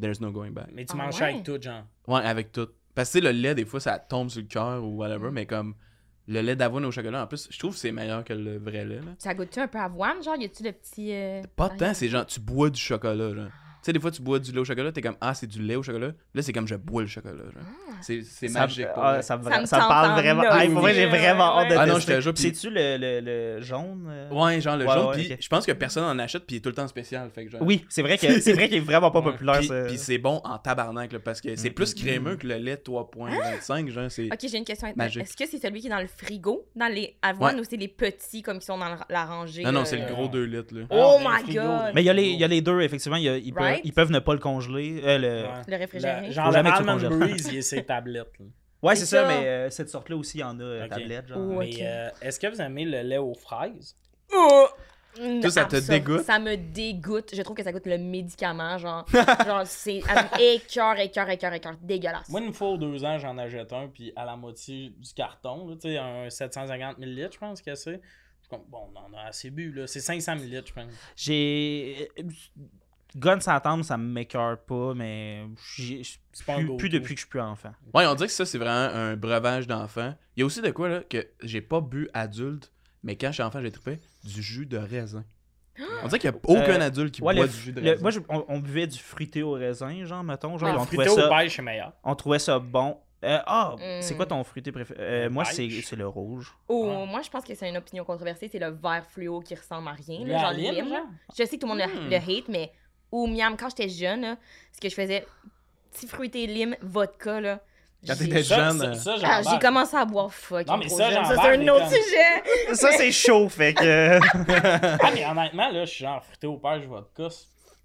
Speaker 4: There's no going back.
Speaker 1: Mais tu
Speaker 2: Ah
Speaker 1: manges
Speaker 2: ouais?
Speaker 1: avec tout, genre.
Speaker 4: Ouais, avec tout. Parce que tu sais, le lait, des fois, ça tombe sur le cœur ou
Speaker 2: Mm.
Speaker 4: whatever, mais comme le lait d'avoine au chocolat, en plus, je trouve que c'est meilleur que le vrai lait. Là.
Speaker 2: Ça goûte-tu un peu avoine, genre? Y a-tu le petit. euh,
Speaker 4: Pas tant, c'est genre, tu bois du chocolat. Genre. Tu sais, des fois, tu bois du lait au chocolat, t'es comme, ah, c'est du lait au chocolat. Là, c'est comme, je bois le chocolat. Genre. C'est, c'est
Speaker 3: Ça-
Speaker 4: magique. pour
Speaker 3: ah,
Speaker 4: vrai.
Speaker 3: ça, me,
Speaker 2: Ça me
Speaker 3: ça me
Speaker 2: tente
Speaker 3: parle
Speaker 2: en
Speaker 3: vraiment.
Speaker 2: os,
Speaker 3: Ah, pour vrai, j'ai
Speaker 2: ouais,
Speaker 3: vraiment hâte de
Speaker 2: ouais.
Speaker 4: Ah non,
Speaker 3: tester.
Speaker 4: je te jure, puis-
Speaker 3: C'est-tu le, le, le jaune? euh?
Speaker 4: Ouais, genre le
Speaker 3: Ouais,
Speaker 4: jaune.
Speaker 3: ouais,
Speaker 4: puis
Speaker 3: ok.
Speaker 4: je pense que personne en achète, puis il est tout le temps spécial. Fait que genre...
Speaker 3: Oui, c'est vrai que c'est vrai qu'il est vraiment pas
Speaker 1: Ouais.
Speaker 3: populaire.
Speaker 4: Puis,
Speaker 3: ça.
Speaker 4: puis c'est bon en tabarnak, là, parce que c'est plus
Speaker 3: Mm,
Speaker 4: crémeux
Speaker 3: mm.
Speaker 4: que le lait 3.25. Genre, c'est...
Speaker 2: Ok, j'ai une question.
Speaker 4: Magique.
Speaker 2: Est-ce que c'est celui qui est dans le frigo, dans les avoines,
Speaker 4: Ouais.
Speaker 2: ou c'est les petits comme qui sont dans la rangée?
Speaker 4: Non, non,
Speaker 2: euh,
Speaker 4: c'est le gros 2 litres. Là.
Speaker 2: Oh
Speaker 1: Ah,
Speaker 2: my God.
Speaker 3: Mais il y, a les, il y a les deux, effectivement. il y a- ils, peuvent,
Speaker 2: Right?
Speaker 3: Ils peuvent ne pas le congeler. euh, le...
Speaker 1: Ouais.
Speaker 2: Le réfrigéré.
Speaker 1: Le- genre le Almond. Breeze, il est ses tablettes.
Speaker 3: Ouais,
Speaker 2: C'est
Speaker 3: ça,
Speaker 2: ça.
Speaker 3: mais euh, cette sorte-là aussi, il y en a euh,
Speaker 1: Ok.
Speaker 3: tablette. Genre.
Speaker 2: Oh,
Speaker 1: Mais euh, est-ce que vous aimez le lait aux fraises?
Speaker 4: Ça te dégoûte?
Speaker 2: Ça me dégoûte. Je trouve que ça goûte le médicament, genre. genre, c'est écœur, écœur, écœur, écœur. Dégueulasse.
Speaker 1: Moi, une fois ou deux ans, j'en achète un, puis à la moitié du carton, là, tu sais, un 750 ml, je pense que c'est. Bon, on en a assez bu, là. C'est 500 ml, je pense.
Speaker 3: J'ai. Gun sans tendre, ça me m'écœure pas, mais j'ai-
Speaker 1: C'est
Speaker 3: plus, plus depuis que je suis plus enfant.
Speaker 4: Ouais, on dirait que ça, c'est vraiment un breuvage d'enfant. Il y a aussi de quoi, là, que j'ai pas bu adulte, mais quand j'étais enfant, j'ai trippé du jus de raisin. On dirait qu'il y a aucun
Speaker 3: Euh,
Speaker 4: adulte qui
Speaker 3: Ouais,
Speaker 4: boit
Speaker 3: le-
Speaker 4: du jus de
Speaker 3: le-
Speaker 4: raisin.
Speaker 3: moi, je- on, on buvait du fruité au raisin, genre, mettons. Genre,
Speaker 2: Ah,
Speaker 3: on,
Speaker 1: Fruité
Speaker 3: trouvait
Speaker 1: au
Speaker 3: ça,
Speaker 1: beige, meilleur.
Speaker 3: on trouvait ça bon. Euh, ah,
Speaker 2: Mm.
Speaker 3: c'est quoi ton fruité préféré? Euh, moi, c'est le rouge.
Speaker 2: Ou
Speaker 1: Ouais.
Speaker 2: moi, je pense que c'est une opinion controversée. C'est le vert fluo qui ressemble à rien.
Speaker 1: Le
Speaker 2: genre
Speaker 1: lime?
Speaker 2: Je sais que tout le monde le-
Speaker 4: Hmm.
Speaker 2: le, hate, mais ou miam, quand j'étais jeune, là, ce que je faisais, petit fruité lime, vodka, là.
Speaker 4: Quand t'étais jeune,
Speaker 1: ça, ça,
Speaker 2: Ah, j'ai commencé à boire fuck.
Speaker 1: Non, mais ça,
Speaker 2: c'est un autre sujet.
Speaker 3: Ça, c'est chaud, fait que.
Speaker 1: Ah, mais honnêtement, là, je suis genre fruité au beige vodka.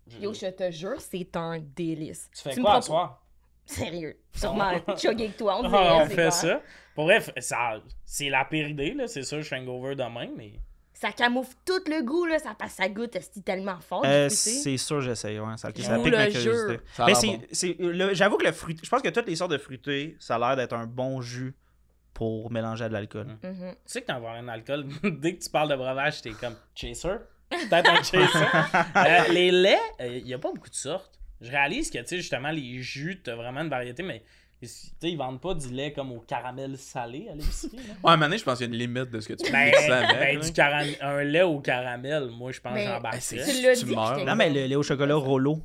Speaker 1: je-
Speaker 2: Yo, je te jure, c'est un délice.
Speaker 1: Tu fais quoi à soir?
Speaker 2: Sérieux. Sûrement, chugger avec toi, on
Speaker 1: Ah,
Speaker 2: dirait.
Speaker 1: on fait ça. Pour vrai, c'est la pire idée, là. C'est sûr, je suis hangover demain, mais.
Speaker 2: Ça camoufle tout le goût, là. Ça passe, ça goûte, c'est tellement fort.
Speaker 3: Euh,
Speaker 2: fruité.
Speaker 3: c'est sûr, j'essaye. Ouais, ça, pique ma
Speaker 2: le
Speaker 3: curiosité. Mais
Speaker 4: l'air
Speaker 3: c'est,
Speaker 4: bon.
Speaker 3: c'est- le- j'avoue que le fruité, je pense que toutes les sortes de fruités, ça a l'air d'être un bon jus pour mélanger à de l'alcool.
Speaker 2: Mhm.
Speaker 1: Tu sais que t'en vas un alcool. Dès que tu parles de breuvage, t'es comme chaser. Peut-être un chaser. Euh, les laits, il n'y a pas beaucoup de sortes. Je réalise que, tu sais, justement, les jus, t'as vraiment une variété, mais ils vendent pas du lait comme au caramel salé à l'épicerie. là.
Speaker 4: Ouais, à un moment donné, je pense qu'il y a une limite de ce que tu peux
Speaker 1: Ben,
Speaker 4: mixer avec.
Speaker 1: ben, du caram- un lait au caramel, moi, je pense que
Speaker 2: Mais-
Speaker 1: j'embarquerais.
Speaker 4: Ben, c'est-
Speaker 2: Tu
Speaker 4: Tu
Speaker 2: dit,
Speaker 4: meurs.
Speaker 3: Non, mais le lait au chocolat Rollo.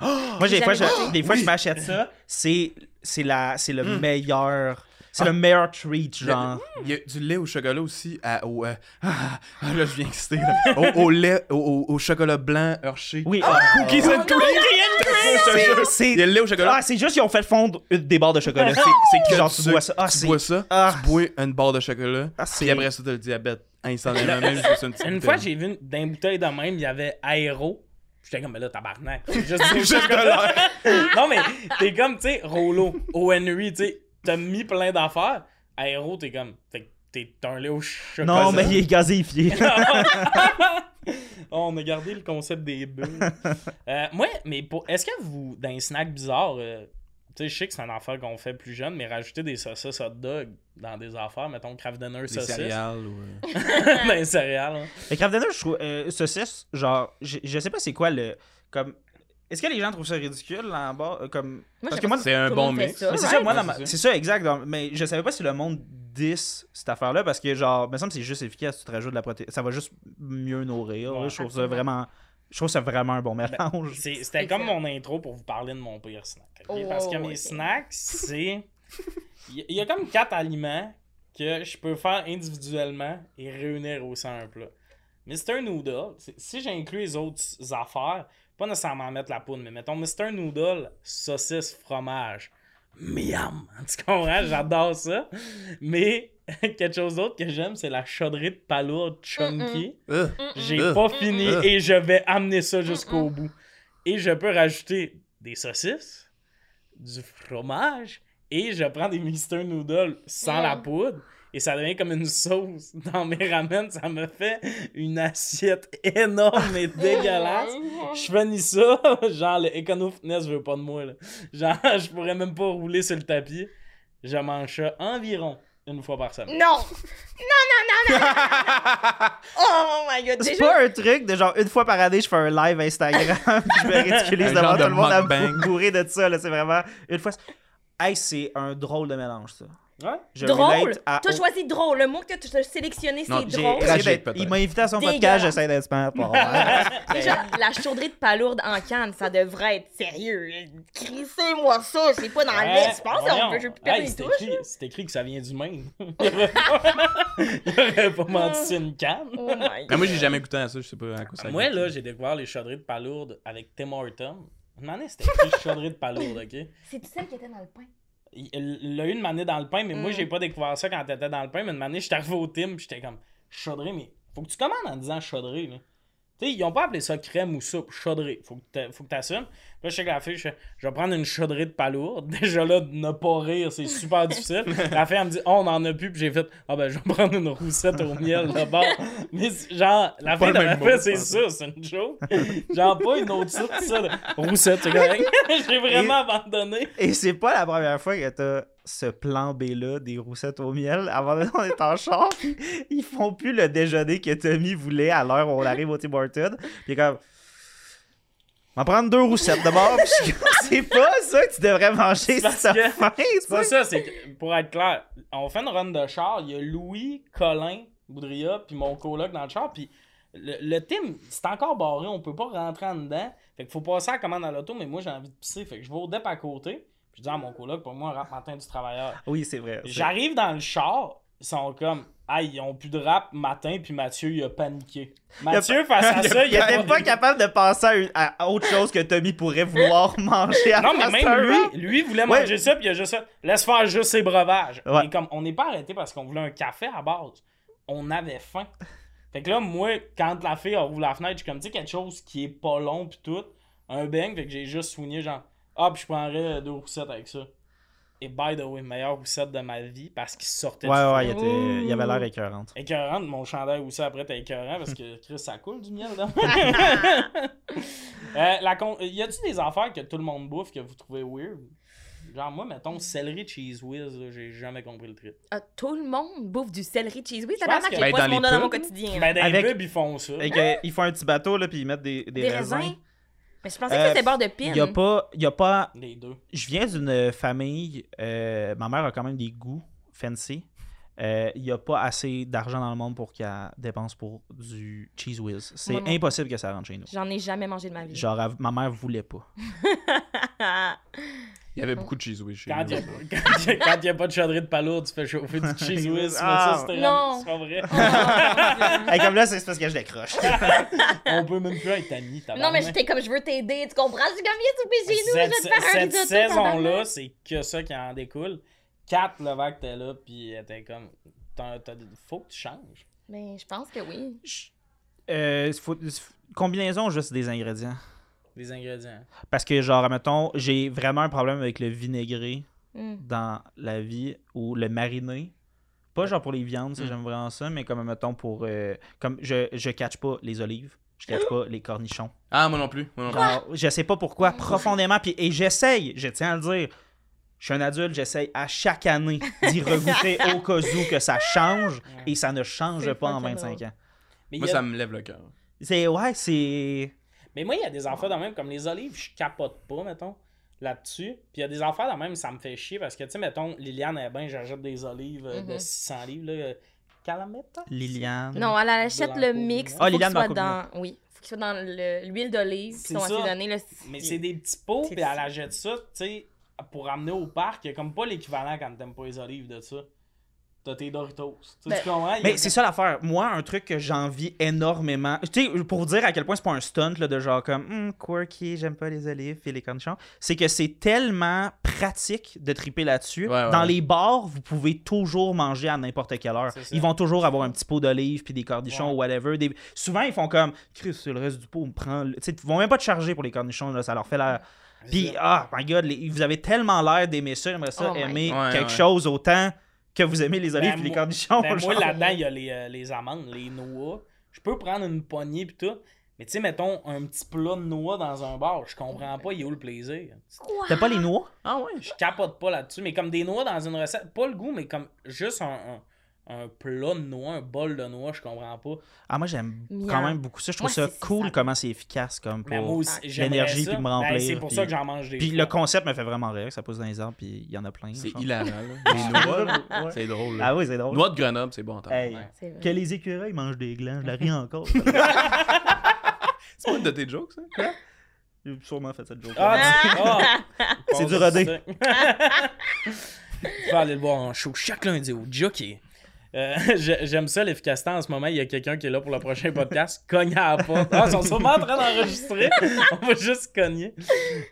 Speaker 3: Moi,
Speaker 2: J'ai
Speaker 3: des fois, je, des fois je m'achète ça. C'est c'est la c'est le
Speaker 4: Mm.
Speaker 3: meilleur. C'est
Speaker 4: Ah.
Speaker 3: le meilleur treat, genre.
Speaker 4: Il y a du lait au chocolat aussi à, au. euh, ah, ah, là, je viens exciter. Au, au lait, au, au- au chocolat blanc Hershey.
Speaker 3: Oui. ah,
Speaker 4: Cookies and cream!
Speaker 3: C'est- c'est-
Speaker 4: Il y a le lait au chocolat.
Speaker 3: Ah, c'est juste qu'ils ont fait fondre une- des barres de chocolat.
Speaker 4: C'est que
Speaker 3: Genre, tu bois ça. Ah,
Speaker 4: tu bois ça,
Speaker 3: Ah.
Speaker 4: tu bois une barre de chocolat,
Speaker 3: Ah,
Speaker 4: puis
Speaker 3: c'est-
Speaker 4: après ça, t'as le diabète instantanément, même juste une petite
Speaker 1: Une fois, j'ai vu une, dans une bouteille de même, il y avait aéro. J'étais comme, mais là, tabarnak. Juste du
Speaker 4: Juste de
Speaker 1: chocolat. non, mais t'es comme, tu sais, Rollo, au Henry, tu sais, t'as mis plein d'affaires. Aéro, t'es comme, fait t'es un lait au chocolat.
Speaker 3: Non, mais il est gazéifié.
Speaker 1: Oh, on a gardé le concept des bulles. Euh, moi, mais pour, est-ce que vous, dans un snack bizarre, euh, tu sais, je sais que c'est un affaire qu'on fait plus jeune, mais rajouter des saucisses hot dog dans des affaires, mettons Kraft Dinner
Speaker 4: Des
Speaker 1: saucisse,
Speaker 4: céréales ou. euh,
Speaker 1: dans les céréales. hein.
Speaker 3: Le Kraft Dinner, je trouve. Euh, saucisse, genre, je, je sais pas c'est quoi le. Comme. Est-ce que les gens trouvent ça ridicule là en bas? euh, Comme.
Speaker 2: Moi,
Speaker 3: Parce
Speaker 2: j'ai
Speaker 3: que moi,
Speaker 4: C'est un bon mix.
Speaker 3: Mais c'est ça, moi, dans
Speaker 4: Ouais,
Speaker 3: ma-
Speaker 4: c'est ça.
Speaker 3: c'est ça, exact. dans- Mais je savais pas si le monde 10 cette affaire-là parce que, genre, me semble que c'est juste efficace. Tu te rajoutes de la protéine. Ça va juste mieux nourrir. là. Je trouve ça vraiment. Je trouve ça vraiment un bon mélange.
Speaker 1: C'est- C'était comme mon intro pour vous parler de mon pire snack.
Speaker 2: Oh,
Speaker 1: Parce que mes snacks, c'est. Il y, a comme quatre aliments que je peux faire individuellement et réunir au sein d'un plat. Mr. Noodle, si j'inclus les autres affaires, pas nécessairement mettre la poudre, mais mettons Mr. Noodle, saucisse, fromage. Miam! Tu comprends? J'adore ça. Mais quelque chose d'autre que j'aime, c'est la chaudrée de palourde chunky.
Speaker 4: Euh,
Speaker 1: J'ai
Speaker 4: Euh.
Speaker 1: pas fini
Speaker 4: Euh.
Speaker 1: et je vais amener ça jusqu'au bout. Et je peux rajouter des saucisses, du fromage et je prends des Mister Noodles sans
Speaker 2: Mm.
Speaker 1: la poudre et ça devient comme une sauce dans mes ramen. Ça me fait une assiette énorme et dégueulasse. Je finis ça, genre le Econo Fitness veut pas de moi. Là. Genre, je pourrais même pas rouler sur le tapis. Je mange ça environ une fois par semaine.
Speaker 2: Non! Non, non, non, non! oh my god,
Speaker 3: C'est
Speaker 2: déjà.
Speaker 3: pas un truc de genre une fois par année, je fais un live Instagram, je me ridiculise devant tout
Speaker 4: de
Speaker 3: le monde à bourrer de ça. là. C'est vraiment une fois. Hey, c'est un drôle de mélange, ça.
Speaker 1: Ouais?
Speaker 3: Je
Speaker 2: Drôle!
Speaker 3: à-
Speaker 2: T'as choisi drôle. Le mot que tu as sélectionné, c'est
Speaker 3: J'ai
Speaker 2: drôle.
Speaker 3: essayé
Speaker 4: Tragique.
Speaker 3: Il m'a invité à son podcast, j'essaie d'être smart. Bon, ouais.
Speaker 2: Déjà, la chaudrée de palourde en canne, ça devrait être sérieux. Crissez-moi ça, c'est pas dans
Speaker 1: Ouais,
Speaker 2: l'espace, on peut je peux
Speaker 1: Hey,
Speaker 2: les
Speaker 1: c'est
Speaker 2: touches.
Speaker 1: écrit, c'est écrit que ça vient du Maine. Il aurait pas, menti une canne.
Speaker 2: Oh my god.
Speaker 4: Mais moi, j'ai jamais goûté à ça, je sais pas à quoi ça
Speaker 1: Moi, là, j'ai découvert les chaudrées de palourde avec Tim Horton. Une manée, c'était écrit chaudrée de palourde, ok?
Speaker 2: C'est celle qui était dans le pain.
Speaker 1: Il l'a eu une manée dans le pain, mais moi,
Speaker 2: Mm.
Speaker 1: j'ai pas découvert ça quand t'étais dans le pain. Mais une manée, j'étais arrivé au pis j'étais comme, chaudrée, mais faut que tu commandes en disant chaudrée, là. Tu sais, ils ont pas appelé ça crème ou soupe, chaudrée. Faut que t'a- faut que t'assumes. Puis là, je sais que la fille, je fais, je vais prendre une chaudrée de palourde. Déjà là, de ne pas rire, c'est super difficile. La fille, elle me dit, oh, on en a plus. Puis j'ai fait, ah ben, je vais prendre une roussette au miel d'abord. Mais c'est- genre, la fille
Speaker 4: le
Speaker 1: de la
Speaker 4: même
Speaker 1: fait, c'est ça, c'est une joke. Genre, pas une autre sorte, ça. de Roussette, c'est correct. j'ai vraiment abandonné.
Speaker 3: Et c'est pas la première fois que t'as ce plan B-là des roussettes au miel. Avant de on est en char, puis ils font plus le déjeuner que Tommy voulait à l'heure où on arrive au Tim Hortons. Puis comme. On va prendre deux roussettes d'abord. Suis comme, c'est pas ça que tu devrais manger si t'as faim.
Speaker 1: C'est pas ça, c'est pour être clair, on fait une run de char, il y a Louis, Colin, Boudria, puis mon coloc dans le char, puis le, le team, c'est encore barré, on peut pas rentrer en dedans. Fait qu'il faut passer à la commande à l'auto, mais moi j'ai envie de pisser, fait que je vais au DEP à côté, je dis à mon coloc, pour moi, rap matin du travailleur.
Speaker 3: Oui, c'est vrai.
Speaker 1: J'arrive dans le char, ils sont comme, ah, ils ont plus de rap matin, puis Mathieu, il a paniqué. Mathieu, face à ça, il
Speaker 3: était pas capable de penser à, autre chose que Tommy pourrait vouloir manger à
Speaker 1: Non, mais même lui, lui voulait manger ça, puis il a juste fait, laisse faire juste ses breuvages. Et comme, on n'est pas arrêté parce qu'on voulait un café à base. On avait faim. Fait que là, moi, quand la fille a ouvert la fenêtre, je suis comme, tu sais, quelque chose qui est pas long, puis tout, un bang, fait que j'ai juste soigné, genre, ah, puis je prendrais deux roussettes avec ça. Et by the way, meilleure roussette de ma vie parce qu'il sortait
Speaker 3: Ouais,
Speaker 1: du
Speaker 3: ouais, il,
Speaker 1: four.
Speaker 3: était... il avait l'air écœurante.
Speaker 1: Écœurant, mon chandail aussi après t'es écœurant parce que Chris ça coule du miel là. euh, la con... Y a-tu des affaires que tout le monde bouffe que vous trouvez weird? Genre moi mettons céleri cheese whiz, j'ai jamais compris le trip.
Speaker 2: Ah, tout le monde bouffe du céleri cheese.
Speaker 1: Pense
Speaker 2: tabarnak,
Speaker 1: que-
Speaker 2: j'ai
Speaker 4: Ben,
Speaker 2: pas
Speaker 4: dans
Speaker 2: ce dans mon quotidien?
Speaker 1: Ben dans
Speaker 3: Avec-
Speaker 1: les pubs ils font ça.
Speaker 3: Et que, ils font un petit bateau, là, puis ils mettent des, des,
Speaker 2: Des
Speaker 3: raisins.
Speaker 2: raisins? Mais je pensais
Speaker 3: Euh,
Speaker 2: que c'était bord de pin.
Speaker 3: Il y a pas, il y a pas.
Speaker 1: Les deux.
Speaker 3: Je viens d'une famille. euh, ma mère a quand même des goûts fancy. Euh, Il n'y a pas assez d'argent dans le monde pour qu'elle dépense pour du cheese whiz. C'est impossible que ça rentre chez nous.
Speaker 2: J'en ai jamais mangé de ma vie.
Speaker 3: Genre, elle- ma mère voulait pas.
Speaker 4: Il y avait beaucoup de cheese whiz chez
Speaker 1: Quand il n'y a, pas de chaudrée de palourde, tu fais chauffer du cheese whiz.
Speaker 3: Ah.
Speaker 1: ça, c'était
Speaker 2: Non.
Speaker 1: c'est pas vrai.
Speaker 3: Hey, comme là, c'est parce que je décroche.
Speaker 1: On peut même plus être amis.
Speaker 2: non, mais j'étais comme, je veux t'aider, tu comprends? Je suis comme, viens chez nous, je vais
Speaker 1: Cette,
Speaker 2: te faire un
Speaker 1: cette saison-là, c'est que ça qui en découle. Kat Levac était là, puis elle était comme. T'as- t'as- faut que tu changes.
Speaker 2: Mais je pense que oui.
Speaker 3: Euh, faut- combinaison juste des ingrédients?
Speaker 1: Les ingrédients.
Speaker 3: Parce que, genre, mettons, j'ai vraiment un problème avec le vinaigré
Speaker 2: Mm.
Speaker 3: dans la vie ou le mariné. Pas genre pour les viandes, ça,
Speaker 4: Mm.
Speaker 3: j'aime vraiment ça, mais comme, mettons, pour. euh, comme je, je catch pas les olives, je catch pas les cornichons.
Speaker 4: Ah, moi non plus. Moi non plus.
Speaker 3: Je sais pas pourquoi, profondément. Puis, et j'essaye, je tiens à le dire. Je suis un adulte, j'essaye à chaque année d'y regoûter au cas où que ça change et ça ne change pas en
Speaker 2: fucking
Speaker 3: 25
Speaker 2: drôle.
Speaker 3: ans.
Speaker 1: Mais,
Speaker 4: Moi,
Speaker 1: a-
Speaker 4: ça me lève le cœur.
Speaker 3: C'est, ouais, c'est.
Speaker 1: Mais moi, il y a des affaires de même, comme les olives, je capote pas, mettons, là-dessus. Puis il y a des affaires de même, ça me fait chier, parce que, tu sais, mettons, Liliane, elle est bien, j'achète des olives euh, de
Speaker 2: Mhm.
Speaker 1: 600 livres, là. euh, Calametta?
Speaker 3: Liliane.
Speaker 2: Non, elle achète le mix.
Speaker 3: Ah,
Speaker 2: faut qu'il
Speaker 3: Liliane
Speaker 2: soit dans... Oui, faut qu'il soit dans le- l'huile d'olive qui
Speaker 1: C'est
Speaker 2: sont
Speaker 1: ça.
Speaker 2: assaisonnés. Là.
Speaker 1: Mais c'est des petits pots, puis elle
Speaker 2: ça.
Speaker 1: achète ça, tu sais, pour amener au parc. Il y a comme pas l'équivalent quand t'aimes pas les olives de ça. T'as tes Doritos.
Speaker 2: Ben,
Speaker 1: tu comprends?
Speaker 3: Mais c'est ça l'affaire. Moi, un truc que j'envie énormément. Tu sais, pour vous dire à quel point c'est pas un stunt là, de genre comme Hum, quirky, j'aime pas les olives et les cornichons. C'est que c'est tellement pratique de triper là-dessus.
Speaker 4: Ouais, ouais,
Speaker 3: Dans les bars, vous pouvez toujours manger à n'importe quelle heure. Ils vont toujours avoir un petit pot d'olives puis des cornichons
Speaker 1: Ouais.
Speaker 3: ou whatever. Des- Souvent, ils font comme Chris, c'est le reste du pot, on me prend. le- Tu sais, ils vont même pas te charger pour les cornichons, là, ça leur fait la. Puis, ah, my god, les- vous avez tellement l'air d'aimer ça. J'aimerais ça
Speaker 2: Oh
Speaker 3: aimer quelque
Speaker 4: ouais.
Speaker 3: chose autant que vous aimez les olives
Speaker 1: Ben,
Speaker 3: et les
Speaker 1: moi-
Speaker 3: cornichons.
Speaker 1: Ben, moi, là-dedans, il y a les, euh, les amandes, les noix. Je peux prendre une poignée pis tout. Mais tu sais, mettons un petit plat de noix dans un bar, je comprends pas, il est où le plaisir?
Speaker 2: Quoi?
Speaker 3: T'as pas les noix?
Speaker 4: Ah ouais?
Speaker 1: Je capote pas là-dessus, mais comme des noix dans une recette, pas le goût, mais comme juste un, un, un plat de noix, un bol de noix, je comprends pas.
Speaker 3: Ah, moi, j'aime quand même beaucoup ça. Je trouve
Speaker 2: Moi,
Speaker 3: ça cool
Speaker 2: ça.
Speaker 3: comment c'est efficace comme pour
Speaker 1: j'aimerais
Speaker 3: l'énergie puis me
Speaker 1: Ben,
Speaker 3: remplir.
Speaker 1: c'est pour
Speaker 3: puis-
Speaker 1: ça que j'en mange des
Speaker 3: Puis
Speaker 1: fois.
Speaker 3: le concept me fait vraiment rire. Ça pousse dans les arbres puis il y en a plein.
Speaker 4: C'est hilarant. Les noix. C'est drôle. là.
Speaker 3: Ah oui, c'est drôle.
Speaker 4: Noix de Grenoble, c'est bon.
Speaker 3: Hey,
Speaker 1: Ouais.
Speaker 3: Que les écureuils mangent des glands, je la ris encore.
Speaker 4: C'est pas une de tes jokes, ça?
Speaker 3: J'ai sûrement fait cette joke.
Speaker 1: Ah, ah!
Speaker 3: C'est du rodé.
Speaker 1: Tu peux aller le voir en show chaque lundi au Jockey. Euh, j'ai- J'aime ça l'efficacité en ce moment. Il y a quelqu'un qui est là pour le prochain podcast. Cogne à la porte. Ah, ils sont sûrement en train d'enregistrer. on va juste cogner.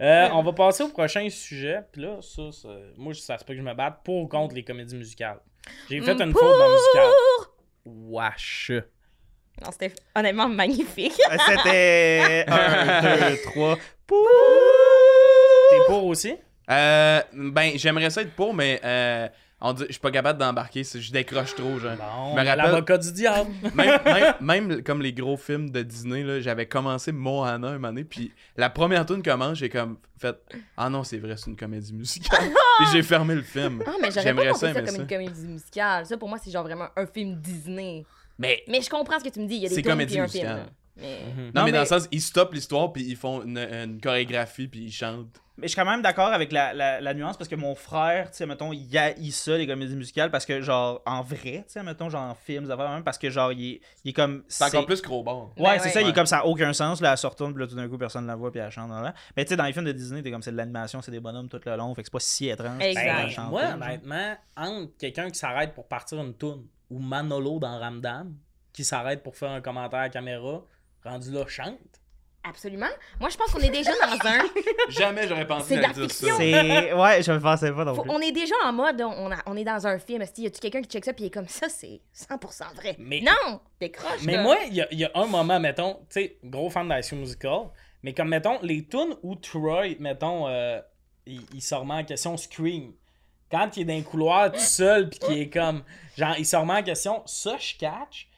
Speaker 1: Euh, on va passer au prochain sujet. Puis là, ça, ça- moi, ça se peut que je me batte pour ou contre les comédies musicales. J'ai fait une
Speaker 2: Pour!
Speaker 1: faute dans le musical. Wesh.
Speaker 2: Non, c'était honnêtement magnifique.
Speaker 3: C'était 1, 2, 3.
Speaker 1: T'es pour aussi?
Speaker 4: Euh, ben, j'aimerais ça être pour, mais euh, on dit, je suis pas capable d'embarquer, je décroche trop, genre.
Speaker 1: Bon,
Speaker 4: Je me rappelle-
Speaker 1: l'avocat du diable.
Speaker 4: même, même, même comme les gros films de Disney, là, j'avais commencé Moana un moment donné, puis la première tune commence, j'ai comme fait Ah non, c'est vrai, c'est une comédie musicale. puis j'ai fermé le film.
Speaker 2: Ah, mais
Speaker 4: J'aimerais ça,
Speaker 2: ça, comme
Speaker 4: ça.
Speaker 2: une comédie musicale. Ça, pour moi, c'est genre vraiment un film Disney.
Speaker 4: Mais
Speaker 2: Mais je comprends ce que tu me dis. Il y a des
Speaker 4: comédie
Speaker 2: puis un film.
Speaker 4: musicale.
Speaker 2: là. Mais...
Speaker 1: Mhm.
Speaker 4: non,
Speaker 3: Non,
Speaker 4: mais, dans le sens, ils stoppent l'histoire, puis ils font une, une chorégraphie, puis ils chantent.
Speaker 3: Mais je suis quand même d'accord avec la, la, la nuance parce que mon frère, tu sais, mettons, il haït ça, les comédies musicales, parce que, genre, en vrai, tu sais, mettons, genre, en film, ça va même, parce que, genre, il est, il est comme.
Speaker 4: C'est encore plus gros bord.
Speaker 3: Ouais, c'est
Speaker 2: ouais.
Speaker 3: ça, il est comme ça, a aucun sens, là, elle se retourne, puis là, tout d'un coup, personne la voit, puis elle chante. Là, là. Mais tu sais, dans les films de Disney, t'es comme c'est de l'animation, c'est des bonhommes tout le long, fait que c'est pas si étrange.
Speaker 2: Exact.
Speaker 1: Ben, moi, honnêtement, entre quelqu'un qui s'arrête pour partir une toune ou Manolo dans Ramdam qui s'arrête pour faire un commentaire à caméra, rendu là, chante.
Speaker 2: Absolument. Moi, je pense qu'on est déjà dans un.
Speaker 4: Jamais j'aurais pensé
Speaker 2: C'est de la
Speaker 4: à dire ça.
Speaker 3: C'est. Ouais, je me pensais pas non
Speaker 2: Faut-
Speaker 3: plus.
Speaker 2: on est déjà en mode, on, a- on est dans un film. Est-ce qu'il y a quelqu'un qui check ça puis il est comme ça, c'est 100% vrai.
Speaker 1: Mais-
Speaker 2: Non, décroche.
Speaker 1: Mais
Speaker 2: là.
Speaker 1: moi, il y a, il y a un moment, mettons, tu sais, gros fan d'High School Musical, mais comme, mettons, les tunes où Troy, mettons, euh, il, il se remet en question Scream. Quand il est dans un couloir tout seul, puis qu'il est comme, genre, il se remet en question, ça, je catch.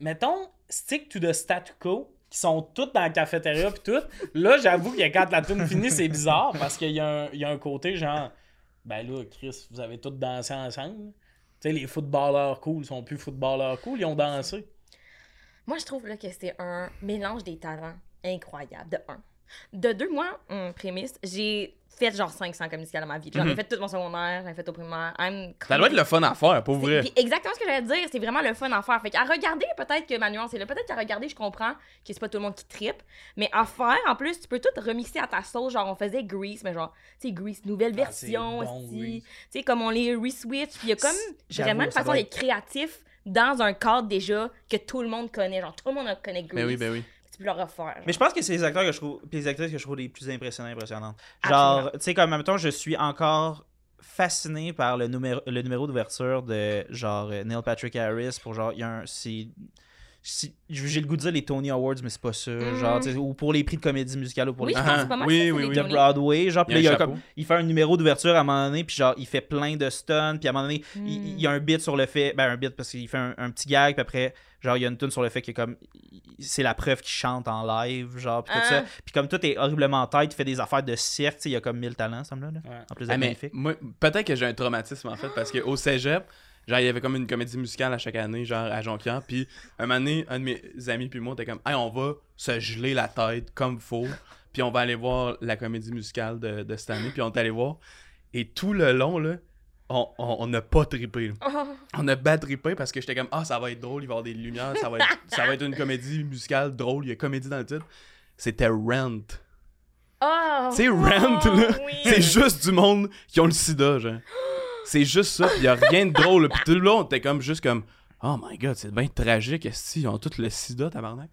Speaker 1: Mettons, Stick to the Statu Quo, qui sont toutes dans la cafétéria, puis tout. Là, j'avoue que quand la tune finit, c'est bizarre, parce qu'il y, a un- il y a un côté, genre, ben là, Chris, vous avez tous dansé ensemble. Tu sais, les footballeurs cool sont plus footballeurs cool, ils ont dansé.
Speaker 2: Moi, je trouve là, que c'est un mélange des talents incroyable, de un. De deux mois, hum, prémisse, j'ai fait genre 500 comédies musicales dans ma vie. J'en ai
Speaker 4: Mhm.
Speaker 2: fait tout mon secondaire, j'en ai fait au primaire. I'm
Speaker 4: Ça doit être le fun à faire, pour vrai.
Speaker 2: puis exactement ce que j'allais dire, c'est vraiment le fun à faire. Fait qu'à regarder, peut-être que ma nuance est là. Peut-être qu'à regarder, je comprends que c'est pas tout le monde qui trippe. Mais à faire, en plus, tu peux tout remixer à ta sauce. Genre, on faisait Grease, mais genre, tu sais, Grease, nouvelle
Speaker 1: Ah,
Speaker 2: version.
Speaker 1: bon. Grease.
Speaker 2: Tu sais, comme on les re-switch. Puis il y a comme vraiment une façon d'être créatif dans un cadre déjà que tout le monde connaît. Genre, tout le monde connaît Grease.
Speaker 4: Ben oui, ben oui.
Speaker 2: Tu peux le refaire.
Speaker 3: Mais je pense que c'est les acteurs que je trouve, puis les actrices que je trouve les plus impressionnants, impressionnantes.
Speaker 2: Absolument.
Speaker 3: Genre, tu sais, comme en même temps, je suis encore fasciné par le numéro, le numéro d'ouverture de genre Neil Patrick Harris pour genre, il y a un, c'est- j'ai le goût de dire les Tony Awards, mais c'est pas ça.
Speaker 2: Mm.
Speaker 3: Genre, ou pour les prix de comédie musicale ou pour
Speaker 2: oui,
Speaker 3: les prix
Speaker 2: pas mal
Speaker 4: Oui,
Speaker 2: ça,
Speaker 4: oui,
Speaker 3: de. Broadway, genre,
Speaker 4: Il y
Speaker 3: il,
Speaker 4: a
Speaker 3: y
Speaker 4: un
Speaker 3: a comme,
Speaker 4: chapeau.
Speaker 3: il fait un numéro d'ouverture à un moment donné, puis genre, il fait plein de stuns, puis à un moment donné, il- il, il y a un bit sur le fait, ben un bit parce qu'il fait un, un petit gag, puis après, genre, il y a une tune sur le fait que comme, c'est la preuve qu'il chante en live, genre, puis tout
Speaker 2: Ah.
Speaker 3: ça, puis comme tout est horriblement en tête, il fait des affaires de cirque, il y a comme 1000 talents, ça me là,
Speaker 1: Ouais.
Speaker 3: en plus
Speaker 4: Ah,
Speaker 3: d'être
Speaker 4: mais
Speaker 3: magnifique.
Speaker 4: moi, peut-être que j'ai un traumatisme en fait, parce qu'au cégep, genre, il y avait comme une comédie musicale à chaque année, genre à Jonquière. Puis un moment donné, un de mes amis puis moi, était comme, hey, on va se geler la tête comme faut, puis on va aller voir la comédie musicale de, de cette année. Puis on est allé voir. Et tout le long, là, on on- on n'a pas trippé.
Speaker 2: Oh.
Speaker 4: On a bad trippé parce que j'étais comme, ah, ça va être drôle, il va y avoir des lumières, ça va être, ça va être une comédie musicale drôle, il y a comédie dans le titre. C'était Rent.
Speaker 2: Oh.
Speaker 4: Tu sais, Rent,
Speaker 2: Oh,
Speaker 4: là,
Speaker 2: oui.
Speaker 4: c'est juste du monde qui ont le sida, genre. C'est juste ça, pis y a rien de drôle. Puis tout le long, t'es comme juste comme Oh my god, c'est bien tragique, esti, ils ont tous le sida, tabarnak.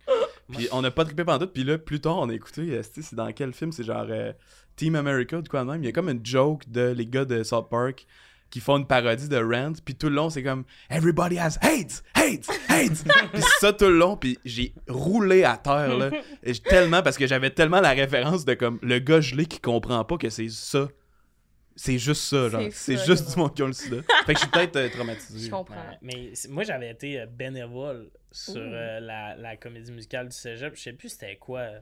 Speaker 4: Puis on n'a pas trippé pendant tout, puis là, plus tard, on a écouté, esti, c'est dans quel film? C'est genre euh, Team America quoi de même. Il y a comme une joke de les gars de South Park qui font une parodie de Rent, puis tout le long, c'est comme Everybody has hates, hates, hates. puis ça tout le long, puis j'ai roulé à terre, là. Et tellement, parce que j'avais tellement la référence de comme le gars gelé qui comprend pas que c'est ça. C'est juste ça, genre.
Speaker 2: C'est
Speaker 4: juste du monde qui ont le sida. fait que je suis peut-être euh, traumatisé.
Speaker 2: Je comprends.
Speaker 1: Ouais, mais moi, j'avais été euh, bénévole sur euh, la, la comédie musicale du cégep. Je sais plus c'était quoi euh,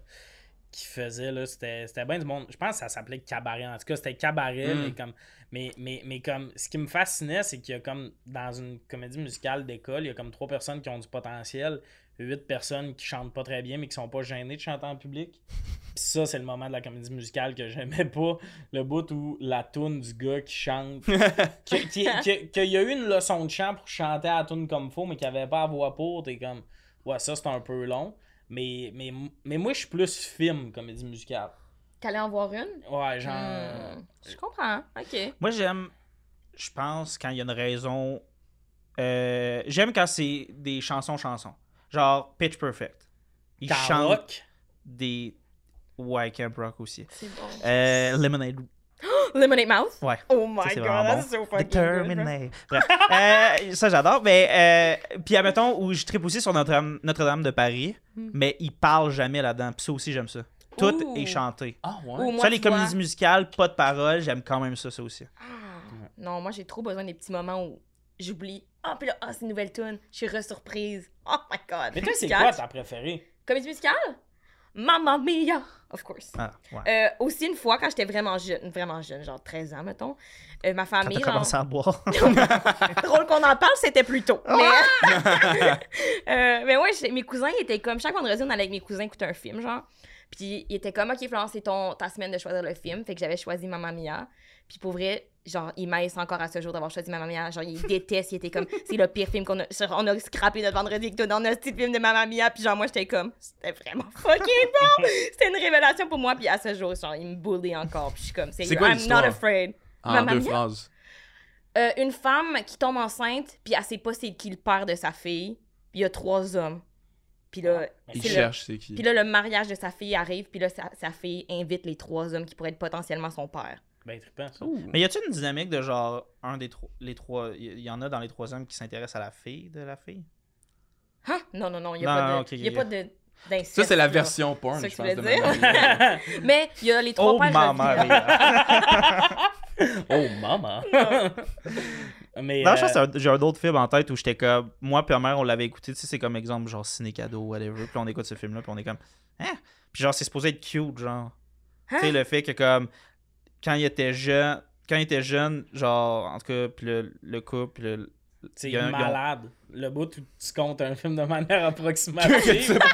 Speaker 1: qu'ils faisaient. là. C'était c'était bien du monde. Je pense que ça s'appelait Cabaret. En tout cas, c'était Cabaret.
Speaker 4: Mm.
Speaker 1: Mais, comme, mais, mais, mais comme ce qui me fascinait, c'est qu'il y a comme dans une comédie musicale d'école, il y a comme trois personnes qui ont du potentiel, huit personnes qui chantent pas très bien, mais qui sont pas gênées de chanter en public. Puis ça, c'est le moment de la comédie musicale que j'aimais pas. Le bout où la toune du gars qui chante que- qui- que- qu'il y a eu une leçon de chant pour chanter à la tune comme faut, mais qu'il n'y avait pas à voix pour, t'es comme, ouais, ça c'est un peu long. Mais, mais, mais moi, je suis plus film, comédie musicale.
Speaker 2: T'allais en voir une?
Speaker 1: Ouais, genre.
Speaker 2: Hmm, Je comprends. Ok.
Speaker 3: Moi, j'aime, je pense, quand il y a une raison. euh, j'aime quand c'est des chansons-chansons. Genre Pitch Perfect. Ils chantent
Speaker 1: Karaoke.
Speaker 3: des. Ouais, Camp Rock aussi.
Speaker 2: C'est bon.
Speaker 3: Euh, Lemonade.
Speaker 2: Lemonade Mouth?
Speaker 3: Ouais.
Speaker 2: Oh my
Speaker 3: c'est
Speaker 2: god,
Speaker 3: vraiment
Speaker 2: that's so fucking good.
Speaker 3: Determinate. Bref. Euh, ça, j'adore. Mais, euh, puis, admettons, où je tripe aussi sur Notre-Dame Notre-Dame de Paris,
Speaker 2: Hmm.
Speaker 3: mais il parle jamais là-dedans. Puis ça aussi, j'aime ça. Tout est chanté.
Speaker 4: Ah
Speaker 2: Ou
Speaker 4: ouais.
Speaker 2: moi,
Speaker 3: ça, les
Speaker 2: vois-
Speaker 3: comédies musicales, pas de paroles, j'aime quand même ça, ça aussi.
Speaker 2: Ah, Non, moi j'ai trop besoin des petits moments où j'oublie. Ah, puis là, ah, c'est une nouvelle tune. Je suis re-surprise. Oh my god.
Speaker 1: Mais toi, c'est quoi ta préférée?
Speaker 2: Comédie musicale? Mamma mia! Of course.
Speaker 3: Ah, ouais.
Speaker 2: Euh, aussi, une fois, quand j'étais vraiment jeune, vraiment jeune, genre 13 ans, mettons, euh, ma
Speaker 3: Quand
Speaker 2: famille. genre-
Speaker 3: commencé à boire.
Speaker 2: Drôle qu'on en parle, c'était plus tôt.
Speaker 3: Ah!
Speaker 2: Mais, Euh, mais ouais, mes cousins ils étaient comme chaque vendredi, on allait avec mes cousins écouter un film, genre. Puis ils étaient comme, OK, Florence, c'est ton, ta semaine de choisir le film. Fait que j'avais choisi Mamma Mia. Puis pour vrai, genre, ils m'aissent encore à ce jour d'avoir choisi Mamma Mia. Genre, ils détestent, ils étaient comme, c'est le pire film qu'on a. genre, On a scrappé notre vendredi avec toi dans notre petit film de Mamma Mia. Puis genre, moi, j'étais comme, c'était vraiment fucking bon. c'était une révélation pour moi. Puis à ce jour, genre, ils me bullient encore. Puis je suis comme, c'est
Speaker 4: quoi
Speaker 2: I'm not afraid.
Speaker 4: En
Speaker 2: Mamma
Speaker 4: deux
Speaker 2: Mia?
Speaker 4: phrases.
Speaker 2: Euh, une femme qui tombe enceinte, puis elle sait pas c'est qui le père de sa fille, il y a trois hommes. Puis là,
Speaker 4: Il cherche, c'est qui.
Speaker 2: puis là, le mariage de sa fille arrive, puis là, sa, sa fille invite les trois hommes qui pourraient être potentiellement son père.
Speaker 1: Ben, trippant, ça.
Speaker 3: Mais y a-tu une dynamique de genre, un des trois, les trois, il y, y en a dans les trois hommes qui s'intéressent à la fille de la fille?
Speaker 2: Hein? Non, non, non, il n'y a pas de, y a pas de
Speaker 4: Ça, c'est la version porn,
Speaker 2: C'est
Speaker 4: je pense. Mia.
Speaker 2: Mais il y a les trois
Speaker 3: Oh,
Speaker 2: pères.
Speaker 3: maman!
Speaker 1: Oh, maman! Mais.
Speaker 3: Non, je
Speaker 1: euh,
Speaker 3: pense que j'ai un autre film en tête où j'étais comme. Moi, puis ma mère, on l'avait écouté. Tu sais, c'est comme exemple, genre Ciné Cadeau, whatever. Puis on écoute ce film-là, puis on est comme. Hein? Puis genre, c'est supposé être cute, genre. Tu sais,
Speaker 2: Hein?
Speaker 3: le fait que, comme. Quand il était jeune. Quand il était jeune, genre, en tout cas, puis le, le couple, le-
Speaker 1: C'est
Speaker 3: ont-
Speaker 1: malade. Le bout où tu comptes un film de manière approximative.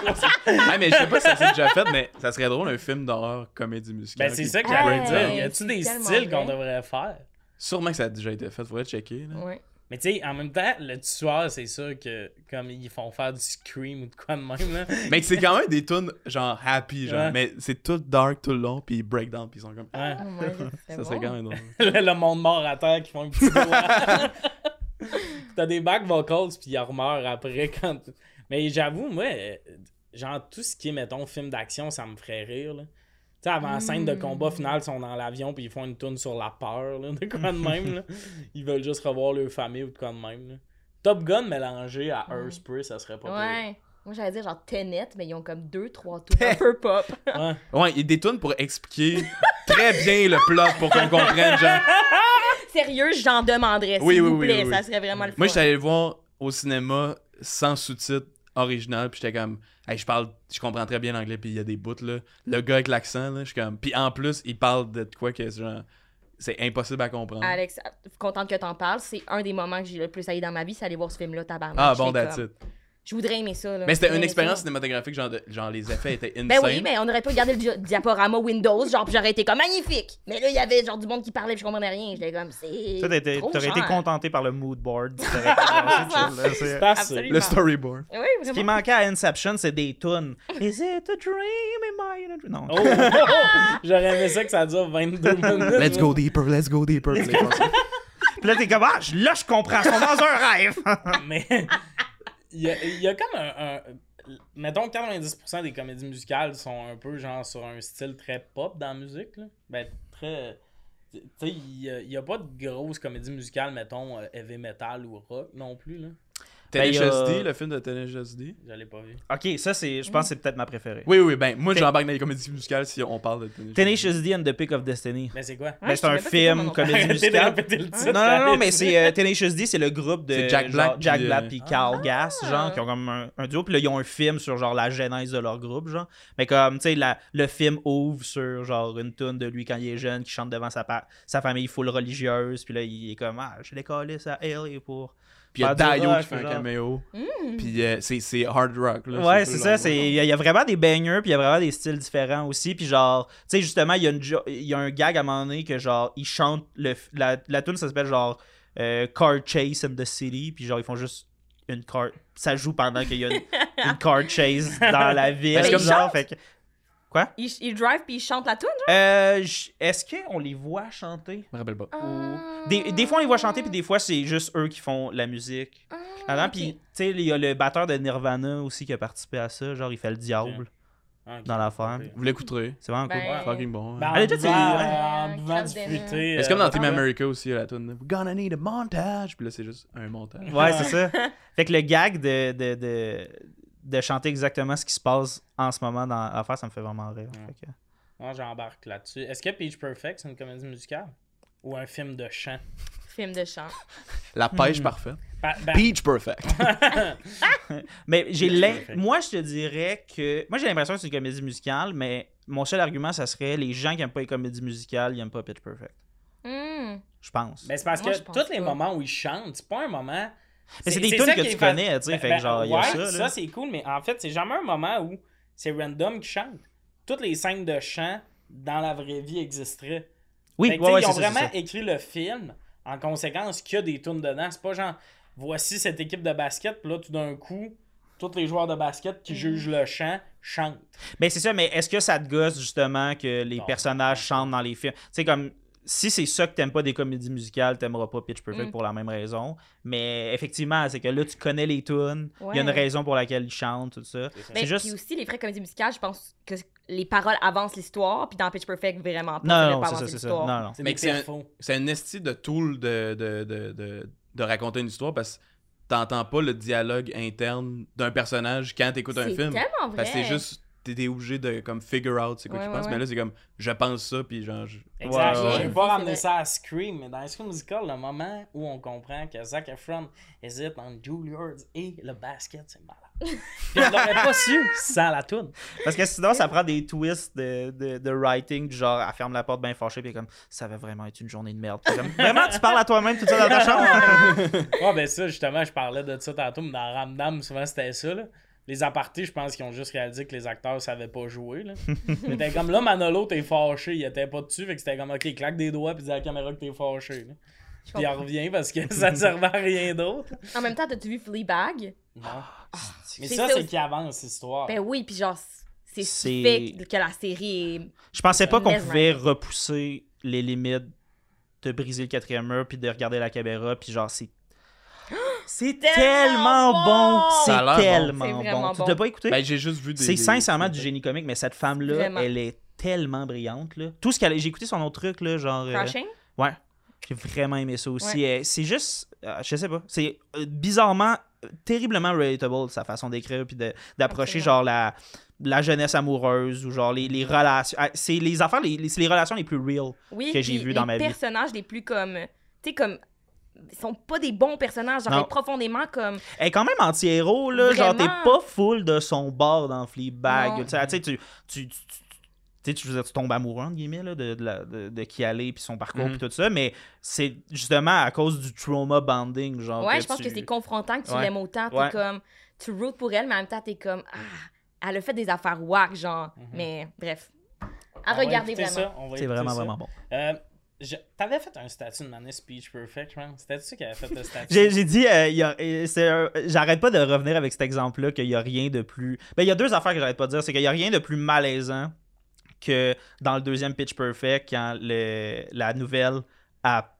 Speaker 4: Ah, mais je sais pas si ça s'est déjà fait, mais ça serait drôle un film d'horreur comédie musicale.
Speaker 1: ben, c'est ça que j'allais dire. Y a-tu des styles qu'on
Speaker 2: vrai.
Speaker 1: devrait faire?
Speaker 4: Sûrement que ça a déjà été fait, faudrait checker. Là.
Speaker 2: Ouais.
Speaker 1: Mais tu sais, en même temps, le tueur, c'est sûr que comme ils font faire du scream ou de quoi de même, là.
Speaker 4: Mais c'est quand même des tunes genre happy, genre.
Speaker 1: Ouais.
Speaker 4: Mais c'est tout dark tout le long, puis ils break down, puis ils sont comme.
Speaker 1: Ouais.
Speaker 2: Oh my God,
Speaker 4: Ça serait quand même drôle.
Speaker 1: le, le monde mort à terre qui font un petit doigt. T'as des back vocals puis ils remeurent après quand. Mais j'avoue, moi, euh, genre tout ce qui est, mettons, film d'action, ça me ferait rire. Là. Tu sais, avant la scène de combat final, ils sont dans l'avion puis ils font une tune sur la peur, là, de quoi de même. Là. Ils veulent juste revoir leur famille ou de quoi de même. Là. Top Gun mélangé à Earthspray, ça serait pas
Speaker 2: Ouais. Moi, j'allais dire genre Tenet, mais ils ont comme deux, trois tours un peu pop.
Speaker 1: Ouais.
Speaker 4: Ouais, il y a des tunes pour expliquer très bien le plot pour qu'on comprenne, genre.
Speaker 2: Sérieux, j'en demanderais, s'il
Speaker 4: Oui, oui,
Speaker 2: vous
Speaker 4: oui,
Speaker 2: plaît.
Speaker 4: oui,
Speaker 2: Ça serait vraiment le fun.
Speaker 4: Moi, allé le voir au cinéma sans sous-titres original, puis j'étais comme, hey, je parle, je comprends très bien l'anglais, puis il y a des bouts, là. Le gars avec l'accent, là, je suis comme, puis en plus, il parle de quoi que c'est genre, c'est impossible à comprendre.
Speaker 2: Alex, contente que t'en parles. C'est un des moments que j'ai le plus haï dans ma vie, c'est aller voir ce film-là, tabarnak.
Speaker 4: ah bon, that's
Speaker 2: comme,
Speaker 4: it.
Speaker 2: Je voudrais aimer ça. Là.
Speaker 4: Mais c'était une expérience
Speaker 2: ça.
Speaker 4: cinématographique, genre, de- genre les effets étaient insane.
Speaker 2: Ben oui, mais on aurait pas gardé le di- diaporama Windows, genre, puis j'aurais été comme magnifique. Mais là, il y avait genre du monde qui parlait, puis je comprenais rien. J'étais comme, c'est.
Speaker 3: Toi, t'aurais été contenté par le mood board. C'est.
Speaker 2: Absolument.
Speaker 4: Le storyboard.
Speaker 2: Oui,
Speaker 3: Ce qui manquait à Inception, c'est des tunes. Is it a dream? Am I in a dream? Non.
Speaker 1: Oh, oh, oh! J'aurais aimé ça que ça dure 22 minutes.
Speaker 4: Let's go deeper, let's go deeper. Puis là,
Speaker 3: t'es comme, ah, là, je comprends, ils sont dans un rêve.
Speaker 1: Mais il y a, y a comme un, un- Mettons 90% des comédies musicales sont un peu genre sur un style très pop dans la musique. Là. Ben, très. Tu sais, il n'y a, pas de grosses comédies musicales, mettons, euh, heavy metal ou rock non plus. Là.
Speaker 4: Tenacious
Speaker 3: Ben,
Speaker 4: D, le film de Tenacious D.
Speaker 1: Je l'ai pas vu.
Speaker 3: ok, ça, c'est, je pense que c'est peut-être ma préférée.
Speaker 4: Oui, oui, ben, moi, j'embarque dans les comédies musicales si on parle de Tenacious D.
Speaker 3: Tenacious D and the Pick of Destiny.
Speaker 1: Mais c'est quoi?
Speaker 3: Ben, c'est un
Speaker 2: quoi, moi
Speaker 3: film, comédie musicale. Non, non, non, mais c'est euh, Tenacious D, c'est le groupe de
Speaker 4: C'est Jack
Speaker 3: genre,
Speaker 4: Black
Speaker 3: Jack
Speaker 4: puis,
Speaker 3: Black
Speaker 4: euh,
Speaker 3: puis Carl Gass, genre, qui ont comme un, un duo. Puis là, ils ont un film sur genre la genèse de leur groupe, genre. Mais comme, tu sais, le film ouvre sur genre une tune de lui quand il est jeune, qui chante devant sa, pa- sa famille full religieuse. Puis là, il est comme, ah, je l'ai collé ça à Ellie pour.
Speaker 4: Puis il y a
Speaker 3: rock,
Speaker 4: qui fait un
Speaker 3: genre.
Speaker 4: caméo.
Speaker 2: Mm.
Speaker 4: Puis euh, c'est c'est hard rock. Là,
Speaker 3: Ouais, c'est ça. Il y, a- il y a vraiment des bangers, puis il y a vraiment des styles différents aussi. Puis genre, tu sais, justement, il y, a une jo- il y a un gag à un moment donné que genre, ils chantent. Le, la, la tune, ça s'appelle genre euh, Car Chase in the City. Puis genre, ils font juste une car. Ça joue pendant qu'il y a une, une car chase dans la ville.
Speaker 2: Ben,
Speaker 3: comme genre, fait que-
Speaker 2: Il, il drive puis il chante la tune, genre?
Speaker 3: Euh, j- Est-ce qu'on les voit chanter?
Speaker 4: Je me rappelle pas.
Speaker 2: Ah.
Speaker 3: des, des fois, on les voit chanter, puis des fois, c'est juste eux qui font la musique.
Speaker 2: Ah,
Speaker 3: Là-dedans,
Speaker 2: ok.
Speaker 3: Puis, tu sais, il y a le batteur de Nirvana aussi qui a participé à ça. Genre, il fait le diable
Speaker 1: Ah, ok.
Speaker 3: dans l'affaire.
Speaker 4: Vous l'écouterez.
Speaker 3: C'est vraiment cool.
Speaker 2: Ben,
Speaker 4: Fucking bon. hein.
Speaker 1: Ben, en
Speaker 3: Allez, toi,
Speaker 1: buvant,
Speaker 3: tu-
Speaker 1: en
Speaker 2: ouais.
Speaker 1: buvant du
Speaker 2: Crème
Speaker 1: fruité.
Speaker 4: Mais c'est comme
Speaker 1: euh,
Speaker 4: dans Team
Speaker 1: ouais.
Speaker 4: America aussi, la tune. We're gonna need a montage. Puis là, c'est juste un montage.
Speaker 3: Ouais, c'est ça. Fait que le gag de, de, de, de chanter exactement ce qui se passe en ce moment dans l'affaire, ça me fait vraiment rire.
Speaker 1: Ouais.
Speaker 3: Fait que-
Speaker 1: Moi, j'embarque là-dessus. Est-ce que Peach Perfect, c'est une comédie musicale? Ou un film de chant?
Speaker 2: Film de chant.
Speaker 4: La pêche
Speaker 3: Hmm.
Speaker 4: parfaite.
Speaker 1: Ben-
Speaker 4: Peach perfect.
Speaker 3: Mais j'ai moi, je te dirais que. Moi, j'ai l'impression que c'est une comédie musicale, mais mon seul argument, ça serait les gens qui aiment pas les comédies musicales, ils aiment pas Pitch Perfect.
Speaker 2: Hmm.
Speaker 3: Je pense.
Speaker 1: Ben, c'est parce
Speaker 2: Moi,
Speaker 1: que tous les moments où ils chantent, c'est pas un moment.
Speaker 3: Mais c'est des tunes que tu connais, tu sais,
Speaker 1: Ben,
Speaker 3: fait que
Speaker 1: ben,
Speaker 3: genre, il y a ça, là.
Speaker 1: ça c'est cool, mais en fait, c'est jamais un moment où c'est random qui chante. Toutes les scènes de chant dans la vraie vie existeraient.
Speaker 3: oui, ouais, ouais,
Speaker 1: ils ont vraiment
Speaker 3: ça.
Speaker 1: écrit le film en conséquence qu'il y a des tunes dedans. C'est pas genre, voici cette équipe de basket, puis là, tout d'un coup, tous les joueurs de basket qui jugent le chant chantent.
Speaker 3: Ben, c'est ça, mais est-ce que ça te gosse, justement, que les
Speaker 1: Non.
Speaker 3: personnages chantent dans les films? Tu sais, comme. Si c'est ça que t'aimes pas des comédies musicales, t'aimeras pas Pitch Perfect
Speaker 2: Mm.
Speaker 3: pour la même raison. Mais effectivement, c'est que là, tu connais les tunes. Il y a une raison pour laquelle ils chantent, tout ça.
Speaker 1: C'est
Speaker 3: juste-
Speaker 2: puis aussi, les vraies comédies musicales, je pense que les paroles avancent l'histoire, puis dans Pitch Perfect, vraiment pas.
Speaker 3: Non, non,
Speaker 2: pas
Speaker 3: c'est ça, c'est. Non, non.
Speaker 1: C'est
Speaker 4: Mais
Speaker 1: des
Speaker 4: que c'est un- un esti de tool de, de, de, de, de raconter une histoire parce que t'entends pas le dialogue interne d'un personnage quand t'écoutes un
Speaker 2: C'est
Speaker 4: film.
Speaker 2: tellement vrai.
Speaker 4: Parce que c'est juste, t'es obligé de comme figure out c'est quoi
Speaker 2: Ouais,
Speaker 4: qu'il
Speaker 2: ouais,
Speaker 4: pense.
Speaker 2: ouais.
Speaker 4: Mais là, c'est comme, je pense ça, puis genre, je-
Speaker 1: Exact.
Speaker 3: Ouais, ouais,
Speaker 1: Je vais pas ramener ça à Scream, mais dans High School Musical, le moment où on comprend que Zac Efron hésite entre Juilliard et le basket, c'est malade. On l'aurait pas su sans la toune.
Speaker 3: Parce que sinon, ça prend des twists de, de, de writing, du genre, elle ferme la porte bien fâchée, puis comme, ça va vraiment être une journée de merde. Comme, vraiment, tu parles à toi-même tout ça dans ta chambre?
Speaker 1: Ouais, ben ça, justement, je parlais de ça tantôt, mais dans Ramdam, souvent c'était ça, là. Les apartés, je pense qu'ils ont juste réalisé que les acteurs savaient pas jouer, là. C'était comme là, Manolo, t'es fâché, il était pas dessus, fait que c'était comme, ok, claque des doigts, puis dis à la caméra que t'es fâché, là. Puis il revient parce que ça ne servait à rien d'autre.
Speaker 2: En même temps, t'as-tu vu Fleabag?
Speaker 1: Non. Mais
Speaker 2: C'est
Speaker 1: ça,
Speaker 2: ça
Speaker 1: c'est qui avance l'histoire.
Speaker 2: Ben oui, puis genre, c'est fait que la série est.
Speaker 3: Je pensais pas qu'on pouvait repousser les limites de briser le quatrième mur, puis de regarder la caméra, puis genre, c'est. C'est
Speaker 2: Tellement
Speaker 3: tellement bon! C'est tellement bon. Tu l'as pas écouté?
Speaker 4: Ben, j'ai juste vu des.
Speaker 3: c'est sincèrement du génie comique, mais cette femme-là, elle est tellement brillante. Là. Tout ce qu'elle J'ai écouté son autre truc, là, genre. euh,
Speaker 2: Crashing?
Speaker 3: Ouais. J'ai vraiment aimé ça aussi. Euh, C'est juste. euh, je sais pas. C'est euh, bizarrement, euh, terriblement relatable, sa façon d'écrire, puis de- d'approcher, genre, la, la jeunesse amoureuse, ou genre, les, les relations. ah, C'est les affaires, les, les- c'est les relations les plus real.
Speaker 2: Oui,
Speaker 3: que j'ai
Speaker 2: puis
Speaker 3: vu dans
Speaker 2: les
Speaker 3: ma vie.
Speaker 2: personnages les plus comme. Tu sais, comme. Ils sont pas des bons personnages, genre,
Speaker 3: Non.
Speaker 2: elle est profondément comme.
Speaker 3: Elle est quand même anti-héros, là. Genre, t'es
Speaker 2: Vraiment.
Speaker 3: pas full de son bord dans Fleabag. Tu sais, tu tu. tu, tu- tu- tombes amoureux, entre guillemets, là, de, de, de, de qui elle est, puis son parcours,
Speaker 4: Mhm.
Speaker 3: puis tout ça, mais c'est justement à cause du trauma bonding, genre.
Speaker 2: ouais, je pense
Speaker 3: tu-
Speaker 2: que c'est confrontant que tu
Speaker 3: Ouais.
Speaker 2: l'aimes autant. T'es
Speaker 3: Ouais.
Speaker 2: comme. Tu routes pour elle, mais en même temps, t'es comme. Ah, elle a fait des affaires whack, genre.
Speaker 3: Mhm.
Speaker 2: Mais bref. À
Speaker 1: On
Speaker 2: regarder vraiment.
Speaker 3: C'est vraiment,
Speaker 1: ça.
Speaker 3: vraiment bon.
Speaker 1: Euh, T'avais fait un statut de Manis Speech Perfect, man. C'était tu qui avait fait le statut?
Speaker 3: J'ai dit, euh, j'arrête pas de revenir avec cet exemple-là qu'il y a rien de plus. Ben, il y a deux affaires que j'arrête pas de dire. C'est qu'il y a rien de plus malaisant que dans le deuxième Pitch Perfect, quand le, la nouvelle, a-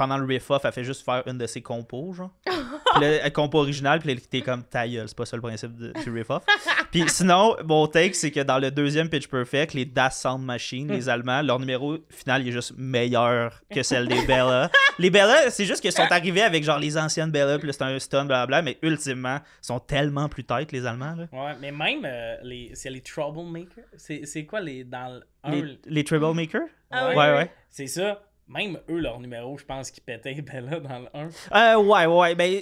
Speaker 3: pendant le riff-off, elle fait juste faire une de ses compos, genre. Puis elle compo originale, puis là, t'es comme ta gueule, c'est pas ça le principe de- du riff-off. Puis sinon, mon take, c'est que dans le deuxième Pitch Perfect, les Das Sound Machine, les Allemands, leur numéro final il est juste meilleur que celle des Bella. les Bella, c'est juste qu'ils sont arrivés avec genre les anciennes Bella, puis c'est un stun, blablabla, mais ultimement, ils sont tellement plus têtes, les Allemands. Là.
Speaker 1: Ouais, mais même, euh, les, c'est les Troublemakers. C'est c'est quoi les. Dans le un,
Speaker 3: Les, les Troublemakers?
Speaker 2: Ah
Speaker 1: Ouais.
Speaker 3: Ouais, ouais.
Speaker 1: C'est ça. Même eux, leur numéro, je pense qu'ils pétaient Bella dans le 1.
Speaker 3: Euh, ouais, ouais. Ben,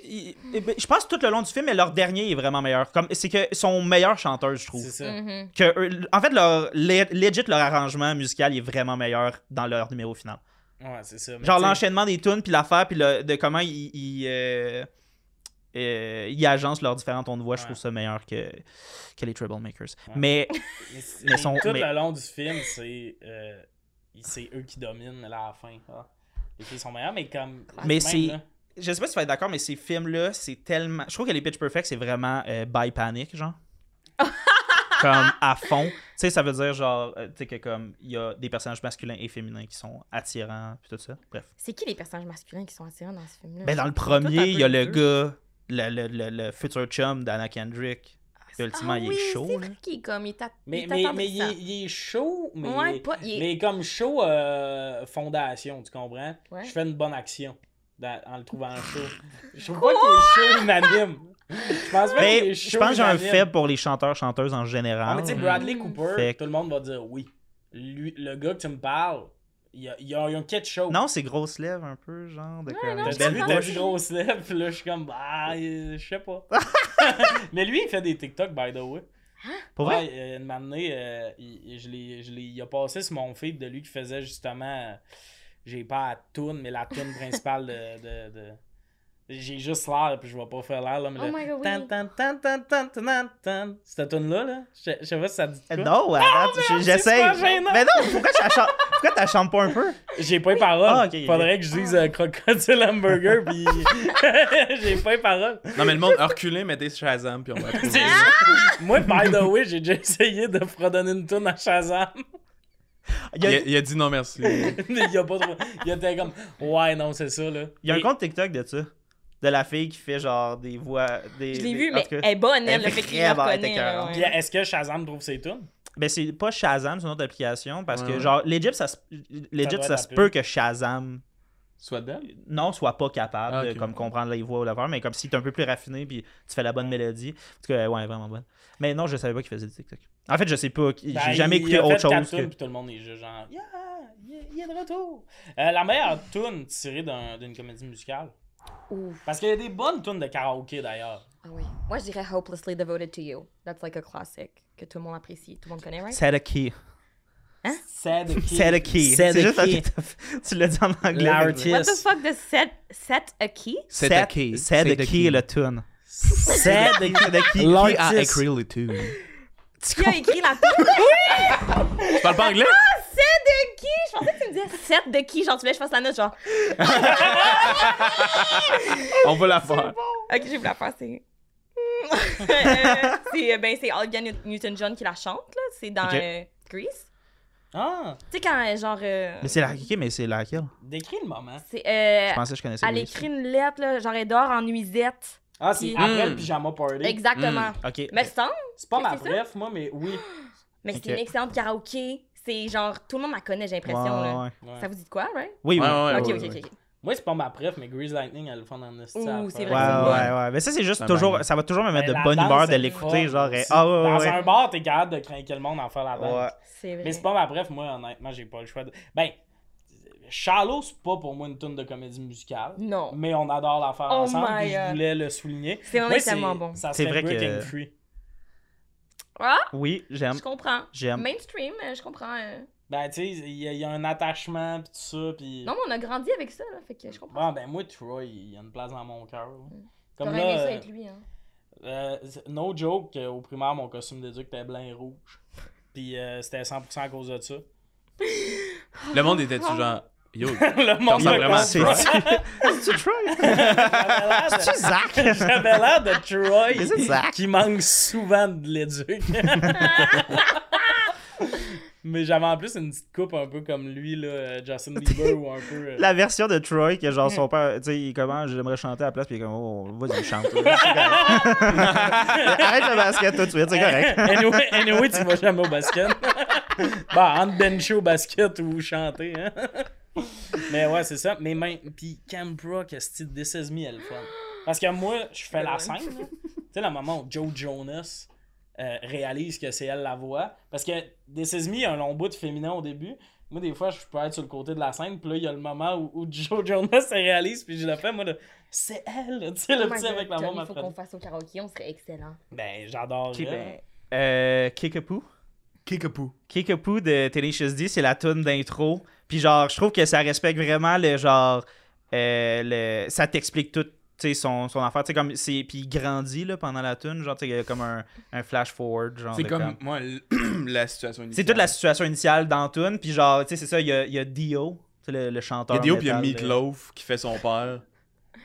Speaker 3: ben, je pense que tout le long du film, mais leur dernier est vraiment meilleur. Comme, c'est que son meilleur chanteur, je trouve.
Speaker 1: C'est ça.
Speaker 2: Mhm.
Speaker 3: Que, eux- en fait, leur, le- legit, leur arrangement musical est vraiment meilleur dans leur numéro final.
Speaker 1: Ouais, c'est ça. Mais
Speaker 3: Genre l'enchaînement des tunes, puis l'affaire, puis le- de comment ils, ils, euh, euh, ils agencent leurs différents tons de voix, je trouve ça meilleur que, que les Troublemakers.
Speaker 1: Ouais.
Speaker 3: Mais
Speaker 1: Mais, c'est-
Speaker 3: Mais
Speaker 1: mais
Speaker 3: son-
Speaker 1: tout
Speaker 3: mais-
Speaker 1: le long du film, c'est euh, c'est eux qui dominent à la fin. Ah. Les filles sont meilleures, mais comme.
Speaker 3: Mais c'est-
Speaker 1: là,
Speaker 3: je sais pas si tu vas être d'accord, mais ces films-là, c'est tellement. Je trouve que les Pitch Perfect, c'est vraiment euh, by panic, genre. comme à fond. Tu sais, ça veut dire genre, euh, tu sais, que comme il y a des personnages masculins et féminins qui sont attirants, puis tout ça. Bref.
Speaker 2: C'est qui les personnages masculins qui sont attirants dans ce film-là?
Speaker 3: Ben, dans le premier, il y a le
Speaker 2: deux.
Speaker 3: gars, le, le, le, le futur chum d'Anna Kendrick. Puis ultimement,
Speaker 2: Ah
Speaker 3: il
Speaker 2: oui,
Speaker 3: est chaud.
Speaker 2: C'est
Speaker 3: là.
Speaker 2: vrai qu'il est comme. Il est, at-
Speaker 1: Mais,
Speaker 2: il est
Speaker 1: mais, mais il, est, il est chaud, mais,
Speaker 2: Ouais, pas- il est-
Speaker 1: mais comme chaud euh, fondation, tu comprends?
Speaker 2: Ouais.
Speaker 1: Je fais une bonne action dans- en le trouvant chaud. Je trouve pas qu'il est chaud unanime. Je pense pas qu'il
Speaker 3: je pense que j'ai un faible pour les chanteurs, chanteuses en
Speaker 1: Ah,
Speaker 3: général.
Speaker 1: mais tu sais, Bradley Cooper,
Speaker 3: Fait que-
Speaker 1: tout le monde va dire oui. Lui, le gars que tu me parles, il y a, il y a, il y a un quête chaud.
Speaker 3: Non, c'est grosse lèvres un peu, genre. De comme
Speaker 2: non,
Speaker 1: T'as vu, t'as lèvres, puis là, je suis comme, bah, je sais pas. mais lui, il fait des TikTok, by the way.
Speaker 3: Pour vrai?
Speaker 1: Ouais, euh, une matinée, euh, il, il- je l'ai, je l'ai- il a passé sur mon feed de lui qui faisait justement, euh, j'ai pas la toune, mais la toune principale de... de, de- J'ai juste l'air, puis je vais pas faire l'air, là, mais
Speaker 2: Oh
Speaker 1: le...
Speaker 2: my God, oui.
Speaker 1: tan, tan, tan, tan, tan, tan, tan. Cette toune-là, là, je je sais pas si ça dit quoi.
Speaker 3: Non, attends, je-
Speaker 1: merde,
Speaker 3: j'essaie.
Speaker 1: c'est super gênant.
Speaker 3: Mais non, pourquoi tu la chantes, pourquoi chantes pas un peu?
Speaker 1: J'ai pas les paroles.
Speaker 3: Ah.
Speaker 1: Faudrait que je dise euh, crocodile hamburger, puis j'ai pas les paroles.
Speaker 4: Non, mais le monde reculé, mettez Shazam, puis on va trouver.
Speaker 1: Moi, by the way, j'ai déjà essayé de fredonner une tune à Shazam.
Speaker 3: Il a,
Speaker 4: Il a, il a dit non merci.
Speaker 1: Il y a pas trop. Il était comme, ouais, non, c'est ça, là.
Speaker 3: il y a un compte TikTok de ça. De la fille qui fait genre des voix. Des,
Speaker 2: Je l'ai
Speaker 3: des-
Speaker 2: vu, mais elle est bonne, elle,
Speaker 3: Elle
Speaker 2: le fait qu'il la là,
Speaker 1: Puis
Speaker 2: ouais.
Speaker 1: est-ce que Shazam trouve ses tunes?
Speaker 3: Ben, c'est pas Shazam, c'est une autre application. Parce
Speaker 4: Ouais,
Speaker 3: que, genre, legit, ça, ça, se
Speaker 1: la
Speaker 3: peut que Shazam,
Speaker 4: Soit dedans.
Speaker 3: non, soit pas capable
Speaker 4: Ah,
Speaker 3: de comme, comprendre les voix ou l'affaire, mais comme si t'es un peu plus raffiné puis tu fais la bonne mélodie. En tout cas, ouais, vraiment bonne. Mais non, je savais pas qu'il faisait du TikTok. En fait, je sais pas. J'ai
Speaker 1: Ben,
Speaker 3: jamais
Speaker 1: il-
Speaker 3: écouté
Speaker 1: il a
Speaker 3: autre chose. Que...
Speaker 1: Puis tout le monde est juste genre, yeah, il est- il est de retour. Euh, la meilleure tune tirée d'un- d'une comédie musicale.
Speaker 2: Ouf.
Speaker 1: Parce qu'il y a des bonnes tunes de karaoké d'ailleurs.
Speaker 2: Ah oui. Moi, je dirais Hopelessly Devoted to You. That's like a classic que tout le monde apprécie. Tout le monde connaît, right?
Speaker 3: Set a key.
Speaker 1: Sad Key.
Speaker 3: Set a key.
Speaker 1: Set
Speaker 3: C'est
Speaker 1: a
Speaker 3: juste
Speaker 1: key.
Speaker 3: tu l'as dit en anglais.
Speaker 1: L'artiste.
Speaker 2: What the fuck does set, set a key?
Speaker 4: C'est a key.
Speaker 3: Set a key, le tune. Set a key.
Speaker 1: L'artiste.
Speaker 4: Qui a écrit le tout?
Speaker 2: Qui a écrit la tune?
Speaker 4: Tu parles pas anglais?
Speaker 2: De qui? Je pensais que tu me disais set de qui? Genre, tu que je fasse la note, genre.
Speaker 4: On va la faire.
Speaker 2: Ok, je vais vous la faire, c'est. Euh, c'est euh, ben, Olga Newt- Newton-John qui la chante, là. C'est dans
Speaker 3: Ok.
Speaker 2: euh, Grease.
Speaker 1: Ah,
Speaker 2: Tu sais, quand, euh, genre. euh,
Speaker 3: Mais c'est la ok, mais c'est laquelle?
Speaker 1: décris le moment.
Speaker 2: c'est. Euh,
Speaker 3: Je pensais que je connaissais.
Speaker 2: elle écrit une lettre, là, genre, elle dort en nuisette.
Speaker 1: Ah, c'est
Speaker 2: Puis-
Speaker 1: après
Speaker 4: Mm.
Speaker 1: le pyjama party.
Speaker 2: Exactement.
Speaker 3: aussi. Ok.
Speaker 2: Mais c'est ça.
Speaker 1: C'est pas ma bref, moi, mais oui.
Speaker 2: Mais
Speaker 3: Ok.
Speaker 2: c'est une excellente karaoké. C'est genre, tout le monde la connaît, j'ai l'impression, là.
Speaker 3: Ouais, ouais.
Speaker 1: Ouais.
Speaker 2: Ça vous dit de quoi, right?
Speaker 3: Oui, oui.
Speaker 4: Ouais, ouais,
Speaker 2: ok,
Speaker 4: ouais,
Speaker 2: ok,
Speaker 4: ouais.
Speaker 2: ok.
Speaker 1: Moi, c'est pas ma bref, mais Grease Lightning, elle le fun en esti.
Speaker 2: Ouh,
Speaker 1: à
Speaker 2: c'est vrai
Speaker 3: Ouais,
Speaker 2: que c'est
Speaker 3: ouais, ouais. Mais ça, c'est juste
Speaker 4: Ça
Speaker 3: toujours. Ça va toujours me mettre
Speaker 1: Mais
Speaker 3: de bonne humeur de l'écouter. Genre, ah ouais,
Speaker 1: Dans
Speaker 3: ouais.
Speaker 1: un bar, t'es capable de craquer le monde en faire la danse.
Speaker 3: Ouais.
Speaker 2: C'est vrai.
Speaker 1: Mais c'est pas ma bref, moi, honnêtement, j'ai pas le choix de. Ben, Shallow, c'est pas pour moi une tune de comédie musicale.
Speaker 2: Non.
Speaker 1: Mais on adore la faire
Speaker 2: Oh
Speaker 1: ensemble, je voulais le souligner.
Speaker 2: C'est vraiment bon.
Speaker 1: Ça
Speaker 3: C'est vrai que-
Speaker 1: Free.
Speaker 2: Ah,
Speaker 3: Oui, j'aime.
Speaker 2: je comprends.
Speaker 3: J'aime.
Speaker 2: Mainstream, euh, je comprends. euh.
Speaker 1: Ben, tu sais, il y, a- il y a un attachement, pis tout ça, pis...
Speaker 2: Non, mais on a grandi avec ça, là. Fait que je comprends.
Speaker 1: Bon, ben, moi, Troy, il y a une place dans mon cœur. là. Comme là,
Speaker 2: aimé ça
Speaker 1: euh,
Speaker 2: avec lui, hein.
Speaker 1: euh, no joke, au primaire, mon costume d'éduc était blanc et rouge. Puis euh, c'était 100% à cause de ça.
Speaker 4: Le monde était-tu genre. Yo,
Speaker 1: Le monde comprend.
Speaker 3: C'est-tu Troy?
Speaker 1: J'avais l'air de-
Speaker 3: C'est Zach?
Speaker 1: J'avais l'air de Troy
Speaker 3: Zach?
Speaker 1: qui manque souvent de l'éduc. Mais j'avais en plus une petite coupe un peu comme lui, là, Justin Bieber ou un peu. euh,
Speaker 3: La version de Troy, que genre son père, tu sais, il commence, j'aimerais chanter à la place, puis il est comme, oh, vas-y, chante. C'est. Arrête le basket tout de suite, c'est correct.
Speaker 1: anyway, anyway, tu vas jamais au basket. bah, entre bencher au basket ou chanter, hein. Mais ouais, c'est ça. Mais même, pis Cam Brook, ce This Is Me, elle est fun. Parce que moi, je fais la scène. Tu sais, le moment où Joe Jonas euh, réalise que c'est elle la voix. Parce que This Is Me, il y a un long bout de féminin au début. Moi, des fois, je peux être sur le côté de la scène, puis là, il y a le moment où, où Joe Jonas se réalise, puis je le fais, moi, là, c'est elle, tu sais, le
Speaker 2: Oh
Speaker 1: petit
Speaker 2: God,
Speaker 1: avec la voix
Speaker 2: Johnny, faut qu'on fasse au karaoké, on serait excellent.
Speaker 1: Ben, j'adore.
Speaker 3: Ok, ben, euh, Kickapoo.
Speaker 4: Kickapoo.
Speaker 3: Kickapoo de Tenacious D, c'est la tune d'intro. Puis genre, je trouve que ça respecte vraiment le genre. euh, le, ça t'explique tout. sais, Son, son affaire, tu sais, comme c'est puis il grandit là, pendant la tune, genre tu sais, il y a comme un, un flash forward, genre.
Speaker 4: C'est comme, moi, la situation initiale.
Speaker 3: C'est toute la situation initiale dans tune, puis genre, tu sais, c'est ça, il y a, y a Dio, le, le
Speaker 4: Il y
Speaker 3: chanteur.
Speaker 4: a Dio puis il y a Meatloaf qui fait son père.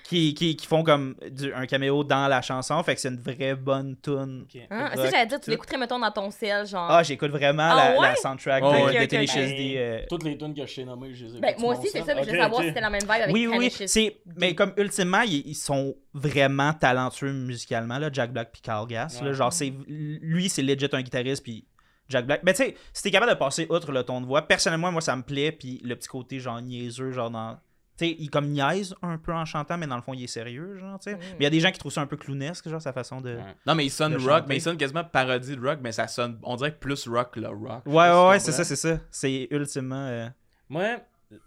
Speaker 3: Qui, qui, qui font comme du- un caméo dans la chanson, fait que c'est une vraie bonne tune.
Speaker 1: Ok.
Speaker 2: Hein?
Speaker 3: Rock,
Speaker 2: Si j'allais dire, tu l'écouterais, mettons, dans ton ciel, genre.
Speaker 3: Ah, j'écoute vraiment
Speaker 2: Ah
Speaker 3: la,
Speaker 2: ouais?
Speaker 3: la soundtrack
Speaker 4: Oh,
Speaker 3: de,
Speaker 4: ouais.
Speaker 3: de
Speaker 2: Ok, ok,
Speaker 3: Tenacious
Speaker 1: ok.
Speaker 3: D. euh,
Speaker 1: Toutes les tunes que je t'ai nommées, je les ai
Speaker 2: ben, moi aussi, c'est ça, mais je veux savoir si c'était la même vibe avec
Speaker 3: oui, oui, C'est, mais comme ultimement, ils, ils sont vraiment talentueux musicalement, là, Jack Black puis Carl Gass. là.
Speaker 1: Ouais.
Speaker 3: genre, c'est, lui, c'est legit un guitariste, puis Jack Black. Mais tu sais, si t'es capable de passer outre le ton de voix, personnellement, moi, ça me plaît, puis le petit côté, genre, niaiseux, genre, dans. Tu sais, il comme niaise un peu en chantant, mais dans le fond, il est sérieux, genre, tu sais.
Speaker 2: Mm.
Speaker 3: Mais il y a des gens qui trouvent ça un peu clownesque, genre, sa façon de.
Speaker 1: Ouais.
Speaker 4: Non, mais il sonne rock,
Speaker 3: chanter.
Speaker 4: mais il sonne quasiment parodie de rock, mais ça sonne, on dirait plus rock que le rock.
Speaker 3: Ouais, ouais, ouais, c'est ça, c'est ça. C'est ultimement. euh,
Speaker 1: Moi,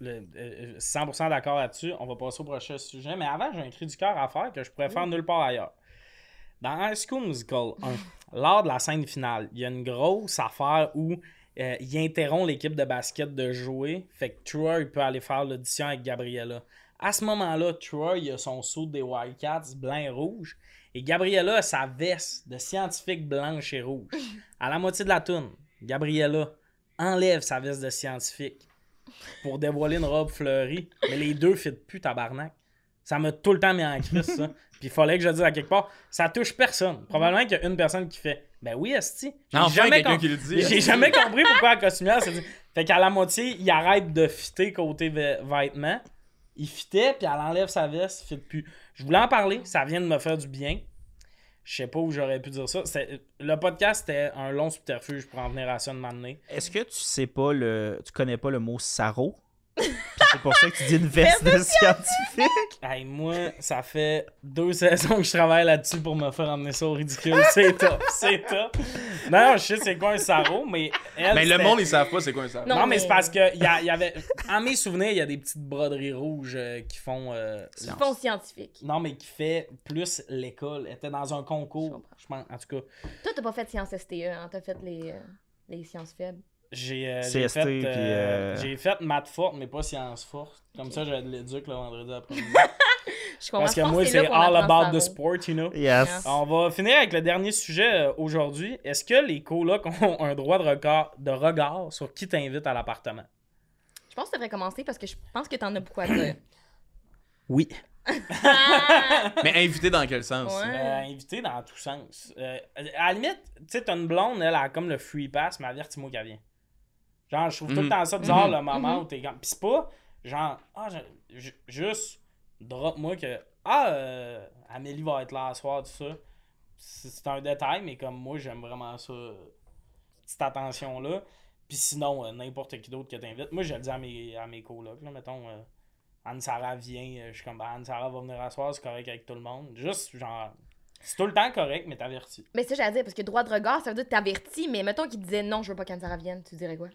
Speaker 1: le- euh, 100% d'accord là-dessus. On va passer au prochain sujet. Mais avant, j'ai un cri du cœur à faire que je pourrais faire nulle part ailleurs. Dans High School Musical 1, lors de la scène finale, il y a une grosse affaire où euh, il interrompt l'équipe de basket de jouer. Fait que Troy il peut aller faire l'audition avec Gabriella. À ce moment-là, Troy il a son saut des Wildcats blanc et rouge. Et Gabriella a sa veste de scientifique blanche et rouge. À la moitié de la toune, Gabriella enlève sa veste de scientifique pour dévoiler une robe fleurie. Mais les deux fit plus, tabarnak. Ça m'a tout le temps mis en crise, ça. Puis il fallait que je dise à quelque part, ça touche personne. Probablement qu'il y a une personne qui fait, ben oui, Esti. J'ai
Speaker 4: Enfin,
Speaker 1: jamais,
Speaker 4: quelqu'un
Speaker 1: com-
Speaker 4: qui le dit.
Speaker 1: j'ai jamais compris pourquoi la costumière s'est dit. Fait qu'à la moitié, il arrête de fitter côté vê- vêtements. Il fitait, puis elle enlève sa veste, il fit plus. Je voulais en parler, ça vient de me faire du bien. Je sais pas où j'aurais pu dire ça. Le podcast, c'était un long subterfuge pour en venir à ça de m'amener.
Speaker 3: Est-ce que tu sais pas le. Tu connais pas le mot sarro? C'est pour ça que tu dis une veste de scientifique.
Speaker 1: Hey, moi, ça fait deux saisons que je travaille là-dessus pour me faire emmener ça au ridicule. C'est top, c'est top. Non, non, je sais c'est quoi un sarreau, mais elle,
Speaker 4: Mais le monde, ils savent pas c'est quoi un sarreau.
Speaker 1: Non,
Speaker 2: Non,
Speaker 1: mais
Speaker 2: mais-
Speaker 1: c'est parce que il y, a- y avait. En mes souvenirs, il y a des petites broderies rouges euh, qui font. euh,
Speaker 2: Ils font scientifique.
Speaker 1: Non, mais qui fait plus l'école. Elle était dans un concours. Je pense, en tout cas,
Speaker 2: Toi, t'as pas fait sciences STE, hein? T'as fait les, euh, les sciences faibles.
Speaker 1: J'ai euh,
Speaker 3: CST,
Speaker 1: j'ai fait,
Speaker 3: puis,
Speaker 1: euh,
Speaker 3: euh,
Speaker 1: j'ai fait maths forte, mais pas sciences fortes. Comme ça, j'avais de l'éduc le vendredi après-midi. Parce que moi, c'est all about the sport, you know?
Speaker 3: Yes.
Speaker 1: On va finir avec le dernier sujet euh, aujourd'hui. Est-ce que les colocs ont un droit de regard, de regard sur qui t'invite à l'appartement?
Speaker 2: Je pense que ça devrait commencer parce que je pense que t'en as beaucoup à dire.
Speaker 1: Oui.
Speaker 4: Mais invité dans quel sens?
Speaker 2: Ouais.
Speaker 1: Euh, invité dans tous sens. Euh, à la limite, tu sais, t'as une blonde, elle a comme le free pass, mais avertis-moi qu'elle vient. Genre, je trouve tout le
Speaker 4: Mhm.
Speaker 1: temps ça bizarre,
Speaker 2: Mhm.
Speaker 1: le moment
Speaker 2: Mhm.
Speaker 1: où t'es comme. Pis c'est pas, genre, ah, je- juste, drop-moi que, ah, euh, Amélie va être là ce soir, tout ça. C'est un détail, mais comme moi, j'aime vraiment ça, cette attention-là. Puis sinon, euh, n'importe qui d'autre que t'invites. Moi, je le dis à mes, à mes colocs, là, mettons. euh, Anne-Sara vient, euh, je suis comme, ben, Anne-Sara va venir à soir, c'est correct avec tout le monde. Juste, genre, c'est tout le temps correct, mais t'avertis.
Speaker 2: Mais ça, j'allais dire, parce que droit de regard, ça veut dire que t'avertis, mais mettons qu'il disait non, je veux pas qu'Anne Sarah vienne, tu dirais quoi?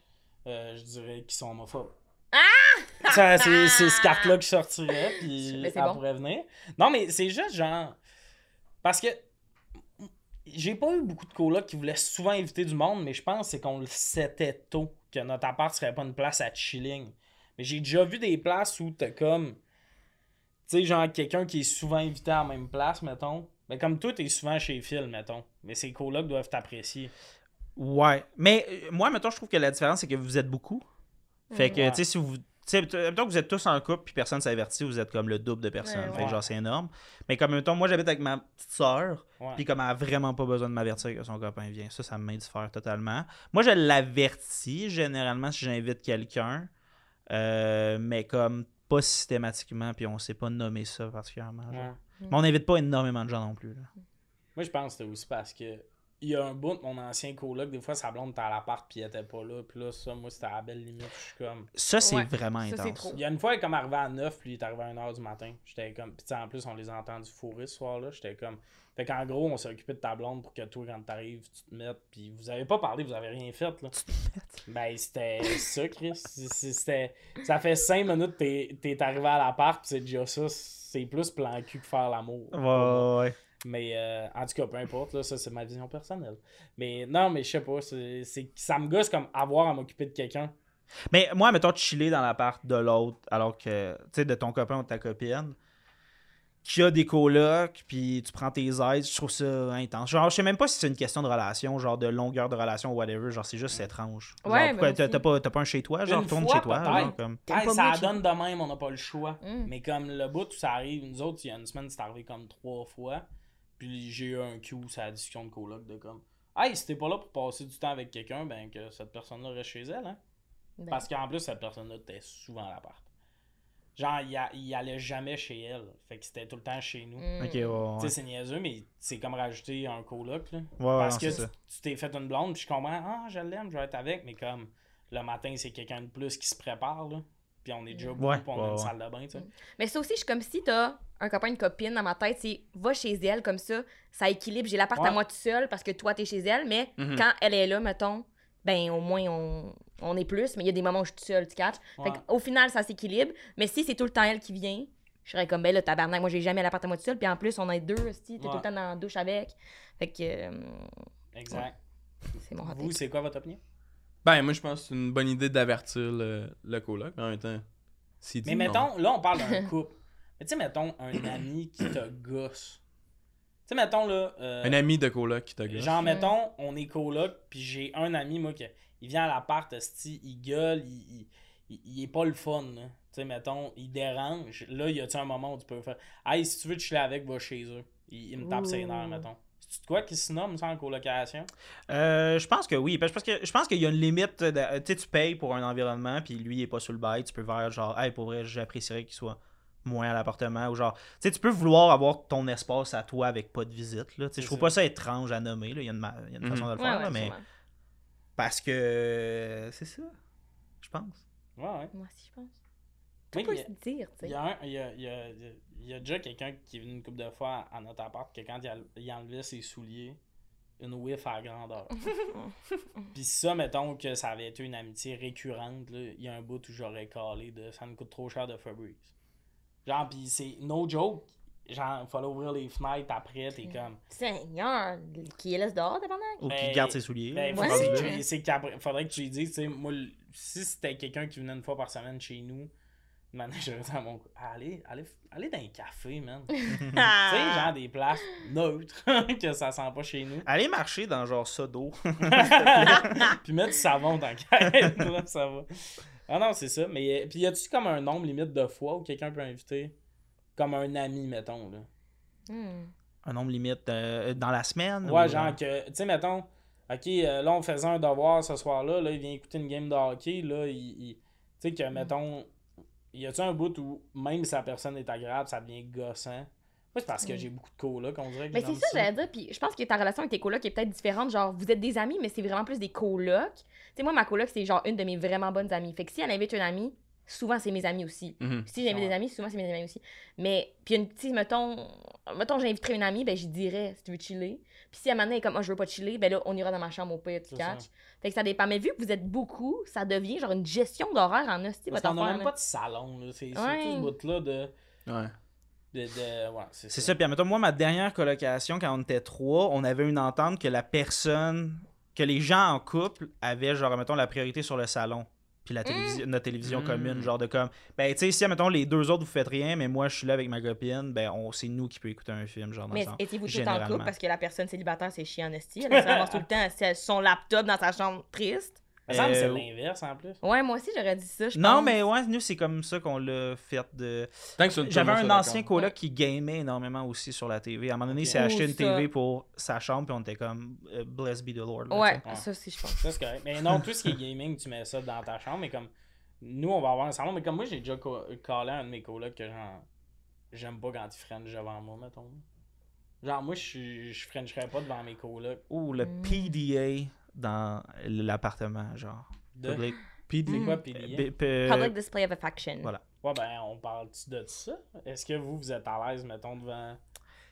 Speaker 1: Euh, je dirais qu'ils sont homophobes. Ah! Ça, c'est, c'est ce carte-là qui sortirait, puis
Speaker 2: bon.
Speaker 1: pourrait venir. Non, mais c'est juste genre. Parce que j'ai pas eu beaucoup de colocs qui voulaient souvent inviter du monde, mais je pense que c'est qu'on le savait tôt que notre appart serait pas une place à chilling. Mais j'ai déjà vu des places où t'as comme. Tu sais, genre quelqu'un qui est souvent invité à la même place, mettons. Mais comme toi, t'es souvent chez Phil, mettons. Mais ces colocs doivent t'apprécier.
Speaker 3: Ouais. Mais euh, moi, maintenant, je trouve que la différence, c'est que vous êtes beaucoup. Fait que,
Speaker 1: Ouais.
Speaker 3: tu sais, si vous. Tu sais, mettons que vous êtes tous en couple puis personne s'est averti, vous êtes comme le double de personnes.
Speaker 2: Ouais,
Speaker 3: fait que genre, c'est énorme. Mais comme, mettons, moi, j'habite avec ma petite soeur. Puis comme elle a vraiment pas besoin de m'avertir que son copain vient. Ça, ça m'indiffère totalement. Moi, je l'avertis généralement si j'invite quelqu'un. euh, mais comme pas systématiquement, puis on sait pas nommer ça particulièrement. genre.
Speaker 1: Ouais.
Speaker 3: Mais on n'invite pas énormément de gens non plus. là.
Speaker 1: Moi, je pense que c'était aussi parce que il y a un bout de mon ancien coloc, des fois, sa blonde était à l'appart puis elle était pas là. Puis là, ça, moi, c'était à la belle limite. Je suis comme.
Speaker 3: Ça, c'est
Speaker 2: Ouais,
Speaker 3: vraiment
Speaker 2: ça,
Speaker 3: intense.
Speaker 2: trop.
Speaker 1: Il y a une fois, elle est comme arrivé à 9, puis il est arrivé à 1h du matin. J'étais comme. Puis tu sais, en plus, on les a entendus fourrer ce soir-là. J'étais comme. Fait qu'en gros, on s'est occupé de ta blonde pour que toi, quand t'arrives, tu te mettes. Puis vous avez pas parlé, vous avez rien fait, là. Ben, c'était ça, Chris. C'était. Ça fait 5 minutes que t'es- t'es arrivé à l'appart, puis c'est déjà ça. C'est plus plan cul que faire l'amour.
Speaker 3: Ouais, ouais, ouais.
Speaker 1: Mais euh, en tout cas, peu importe, là, ça c'est ma vision personnelle. Mais non, mais je sais pas, c'est, c'est- ça me gosse comme avoir à m'occuper de quelqu'un.
Speaker 3: Mais moi, mettons, chiller dans l'appart de l'autre, alors que, tu sais, de ton copain ou de ta copine, qui a des colocs, puis tu prends tes aides, je trouve ça intense. Genre, je sais même pas si c'est une question de relation, genre de longueur de relation ou whatever, genre, c'est juste étrange. Genre,
Speaker 2: Ouais,
Speaker 3: pourquoi
Speaker 2: ben
Speaker 3: t'as,
Speaker 2: aussi.
Speaker 3: t'as pas, t'as pas un chez toi, genre, retourne chez toi, genre, comme...
Speaker 1: Hey, ça donne de même, on n'a pas le choix.
Speaker 2: Mm.
Speaker 1: Mais comme le bout où ça arrive, nous autres, il y a une semaine, c'est arrivé comme trois fois. Puis j'ai eu un cue, c'est la discussion de coloc de comme Hey, si t'es pas là pour passer du temps avec quelqu'un, ben que cette personne-là reste chez elle, hein.
Speaker 2: Ben,
Speaker 1: Parce qu'en plus, cette personne-là était souvent à l'appart. Genre, il, a- il allait jamais chez elle. Fait que c'était tout le temps chez nous.
Speaker 2: mm.
Speaker 3: Ok, ouais, ouais.
Speaker 1: Tu sais, c'est niaiseux, mais c'est comme rajouter un coloc, là.
Speaker 3: Ouais,
Speaker 1: Parce
Speaker 3: non,
Speaker 1: que
Speaker 3: c'est
Speaker 1: tu
Speaker 3: ça.
Speaker 1: tu t'es fait une blonde, puis je comprends, ah, je l'aime, je vais être avec, mais comme le matin, c'est quelqu'un de plus qui se prépare, là. Puis on est déjà beaucoup,
Speaker 3: Ouais,
Speaker 1: puis on a
Speaker 3: ouais,
Speaker 1: une
Speaker 3: ouais.
Speaker 1: salle de bain, tu sais.
Speaker 2: Mais ça aussi, je suis comme si t'as un copain, une copine dans ma tête, c'est va chez elle comme ça, ça équilibre. J'ai l'appart
Speaker 1: Ouais.
Speaker 2: à moi tout seul parce que toi, t'es chez elle, mais
Speaker 4: Mhm.
Speaker 2: quand elle est là, mettons, ben au moins on, on est plus, mais il y a des moments où je suis toute seule, tu catches.
Speaker 1: Ouais.
Speaker 2: Fait au final, ça s'équilibre. Mais si c'est tout le temps elle qui vient, je serais comme, ben là, tabarnak, moi j'ai jamais l'appart à moi tout seul, puis en plus, on est deux, aussi, t'es
Speaker 1: Ouais.
Speaker 2: tout le temps dans la douche avec. Fait que euh,
Speaker 1: Exact.
Speaker 2: c'est mon
Speaker 1: Vous, c'est quoi votre opinion?
Speaker 4: Ben, moi, je pense que c'est une bonne idée d'avertir le, le coloc, mais en même temps. s'il dit
Speaker 1: Mais
Speaker 4: non-
Speaker 1: mettons, là, on parle d'un couple. Mais tu sais, mettons, un ami qui te gosse. Tu sais, mettons, là. euh,
Speaker 4: Un ami de coloc qui t'a gosse.
Speaker 1: Genre, mettons, on est coloc, puis j'ai un ami, moi, qui il vient à l'appart, il gueule, il, il, il- il est pas le fun, là. Tu sais, mettons, il dérange. Là, y a-tu un moment où tu peux faire Hey, si tu veux te chiller avec, va chez eux. Il, il me tape ses nerfs,
Speaker 2: Ouh.
Speaker 1: mettons. C'est de quoi qui se nomme ça en colocation?
Speaker 3: Euh, je pense que oui. Parce que je pense qu'il y a une limite. de- Tu sais, tu payes pour un environnement, puis lui, il est pas sous le bail. Tu peux faire genre, hey, pour vrai, j'apprécierais qu'il soit moins à l'appartement. Ou genre, tu sais, tu peux vouloir avoir ton espace à toi avec pas de visite. Là. Tu sais,
Speaker 1: C'est
Speaker 3: Je trouve pas ça étrange à nommer. Là. Il y a une, ma- il y a une
Speaker 4: Mhm.
Speaker 3: façon de le faire,
Speaker 2: ouais,
Speaker 3: là, mais parce que c'est ça. Je pense.
Speaker 1: Ouais, ouais.
Speaker 2: Moi aussi, je pense. Tout peut
Speaker 1: il y a-
Speaker 2: se dire, tu
Speaker 1: Il y
Speaker 2: sais.
Speaker 1: a, un- il y y y a déjà quelqu'un qui est venu une couple de fois à notre appart que quand il, a- il enlevait ses souliers, une whiff à grandeur. Puis ça, mettons que ça avait été une amitié récurrente, là, il y a un bout où j'aurais calé de ça me coûte trop cher de Fabrice. Genre, pis c'est no joke. Genre, il fallait ouvrir les fenêtres après, t'es comme.
Speaker 2: Seigneur, qui laisse dehors, tabarnak?
Speaker 3: Ou
Speaker 1: Ben,
Speaker 3: qui garde ses souliers.
Speaker 1: Ben,
Speaker 2: Ouais.
Speaker 1: faudrait, que tu- c'est qu'après- faudrait que tu lui dises, tu sais, moi, si c'était quelqu'un qui venait une fois par semaine chez nous, maintenant, dit à mon cou- allez, allez, allez dans un café, man. tu sais, genre des places neutres, que ça sent pas chez nous.
Speaker 3: Allez marcher dans genre ça d'eau.
Speaker 1: Puis mettre du savon dans la caisse, là, ça va. Ah non, c'est ça. Mais, euh, puis y a-tu comme un nombre limite de fois où quelqu'un peut inviter comme un ami, mettons, là?
Speaker 2: Hmm.
Speaker 3: Un nombre limite euh, dans la semaine.
Speaker 1: Ouais,
Speaker 3: ou,
Speaker 1: genre
Speaker 3: euh,
Speaker 1: que, tu sais, mettons, ok, euh, là, on faisait un devoir ce soir-là, là, il vient écouter une game de hockey, là, il. il- tu sais, que, mettons, y a-tu un bout où, même si la personne est agréable, ça devient gossant? Moi, c'est parce que j'ai beaucoup de colocs, on dirait que
Speaker 2: Mais c'est ça, j'allais dire. Puis je pense que ta relation avec tes colocs est peut-être différente. Genre, vous êtes des amis, mais c'est vraiment plus des colocs. Tu sais, moi, ma coloc, c'est genre une de mes vraiment bonnes amies. Fait que si elle invite un ami, souvent, c'est mes amis aussi.
Speaker 4: Mhm.
Speaker 2: Si j'invite
Speaker 1: Ouais.
Speaker 2: des amis, souvent, c'est mes amis aussi. Mais, puis une petite, mettons, mettons, j'inviterais une amie, ben, j'y dirais si tu veux chiller. Puis si à un moment donné, elle est comme, oh, je veux pas chiller, ben là, on ira dans ma chambre au pire, tu catch.
Speaker 1: ça.
Speaker 2: Fait que ça dépend. Mais vu que vous êtes beaucoup, ça devient genre une gestion d'horaire en hostie,
Speaker 1: Parce qu'on a
Speaker 2: affaire,
Speaker 1: même
Speaker 2: là.
Speaker 1: pas de salon. C'est
Speaker 2: Ouais.
Speaker 1: surtout ce bout-là de.
Speaker 4: Ouais.
Speaker 1: de, de- ouais, c'est
Speaker 3: C'est
Speaker 1: ça.
Speaker 3: ça. Puis, admettons, moi, ma dernière colocation, quand on était trois, on avait une entente que la personne, que les gens en couple avaient, genre, mettons, la priorité sur le salon. Puis la télévision, notre télévision
Speaker 4: Mm.
Speaker 3: commune, genre de comme. Ben, tu sais, si, admettons, les deux autres, vous faites rien, mais moi, je suis là avec ma copine, ben, on, c'est nous qui peut écouter un film, genre, dans
Speaker 2: Mais étiez-vous tout en couple parce que la personne célibataire, c'est chiant esti? Elle se ramasse tout le temps son laptop dans sa chambre triste.
Speaker 1: Ça me semble que c'est
Speaker 3: Euh,
Speaker 1: l'inverse en plus.
Speaker 2: Ouais, moi aussi, j'aurais dit ça. je
Speaker 3: Non,
Speaker 2: pense.
Speaker 3: mais ouais, nous, c'est comme ça qu'on l'a fait de. J'avais un ancien coloc qui gamait énormément aussi sur la TV. À un moment donné, il s'est acheté une
Speaker 2: ça.
Speaker 3: TV pour sa chambre, puis on était comme euh, Blessed be the Lord. là,
Speaker 2: Ouais, ça aussi, je pense.
Speaker 1: Ça, c'est correct. Mais non, tout ce qui est gaming, tu mets ça dans ta chambre, mais comme. Nous, on va avoir un salon, mais comme moi, j'ai déjà co- callé un de mes colocs que genre. J'aime pas quand ils french devant moi, mettons. Genre, moi, je suis- je frencherais pas devant mes colocs.
Speaker 3: sais. Ou le
Speaker 2: Mm.
Speaker 3: PDA dans l'appartement, genre.
Speaker 1: De...
Speaker 3: Public.
Speaker 1: C'est
Speaker 2: Mm.
Speaker 1: quoi, PDA?
Speaker 3: P- p-
Speaker 2: Public display of affection.
Speaker 3: Voilà.
Speaker 1: Ouais, ben, on parle-tu de ça? Est-ce que vous, vous êtes à l'aise, mettons, devant?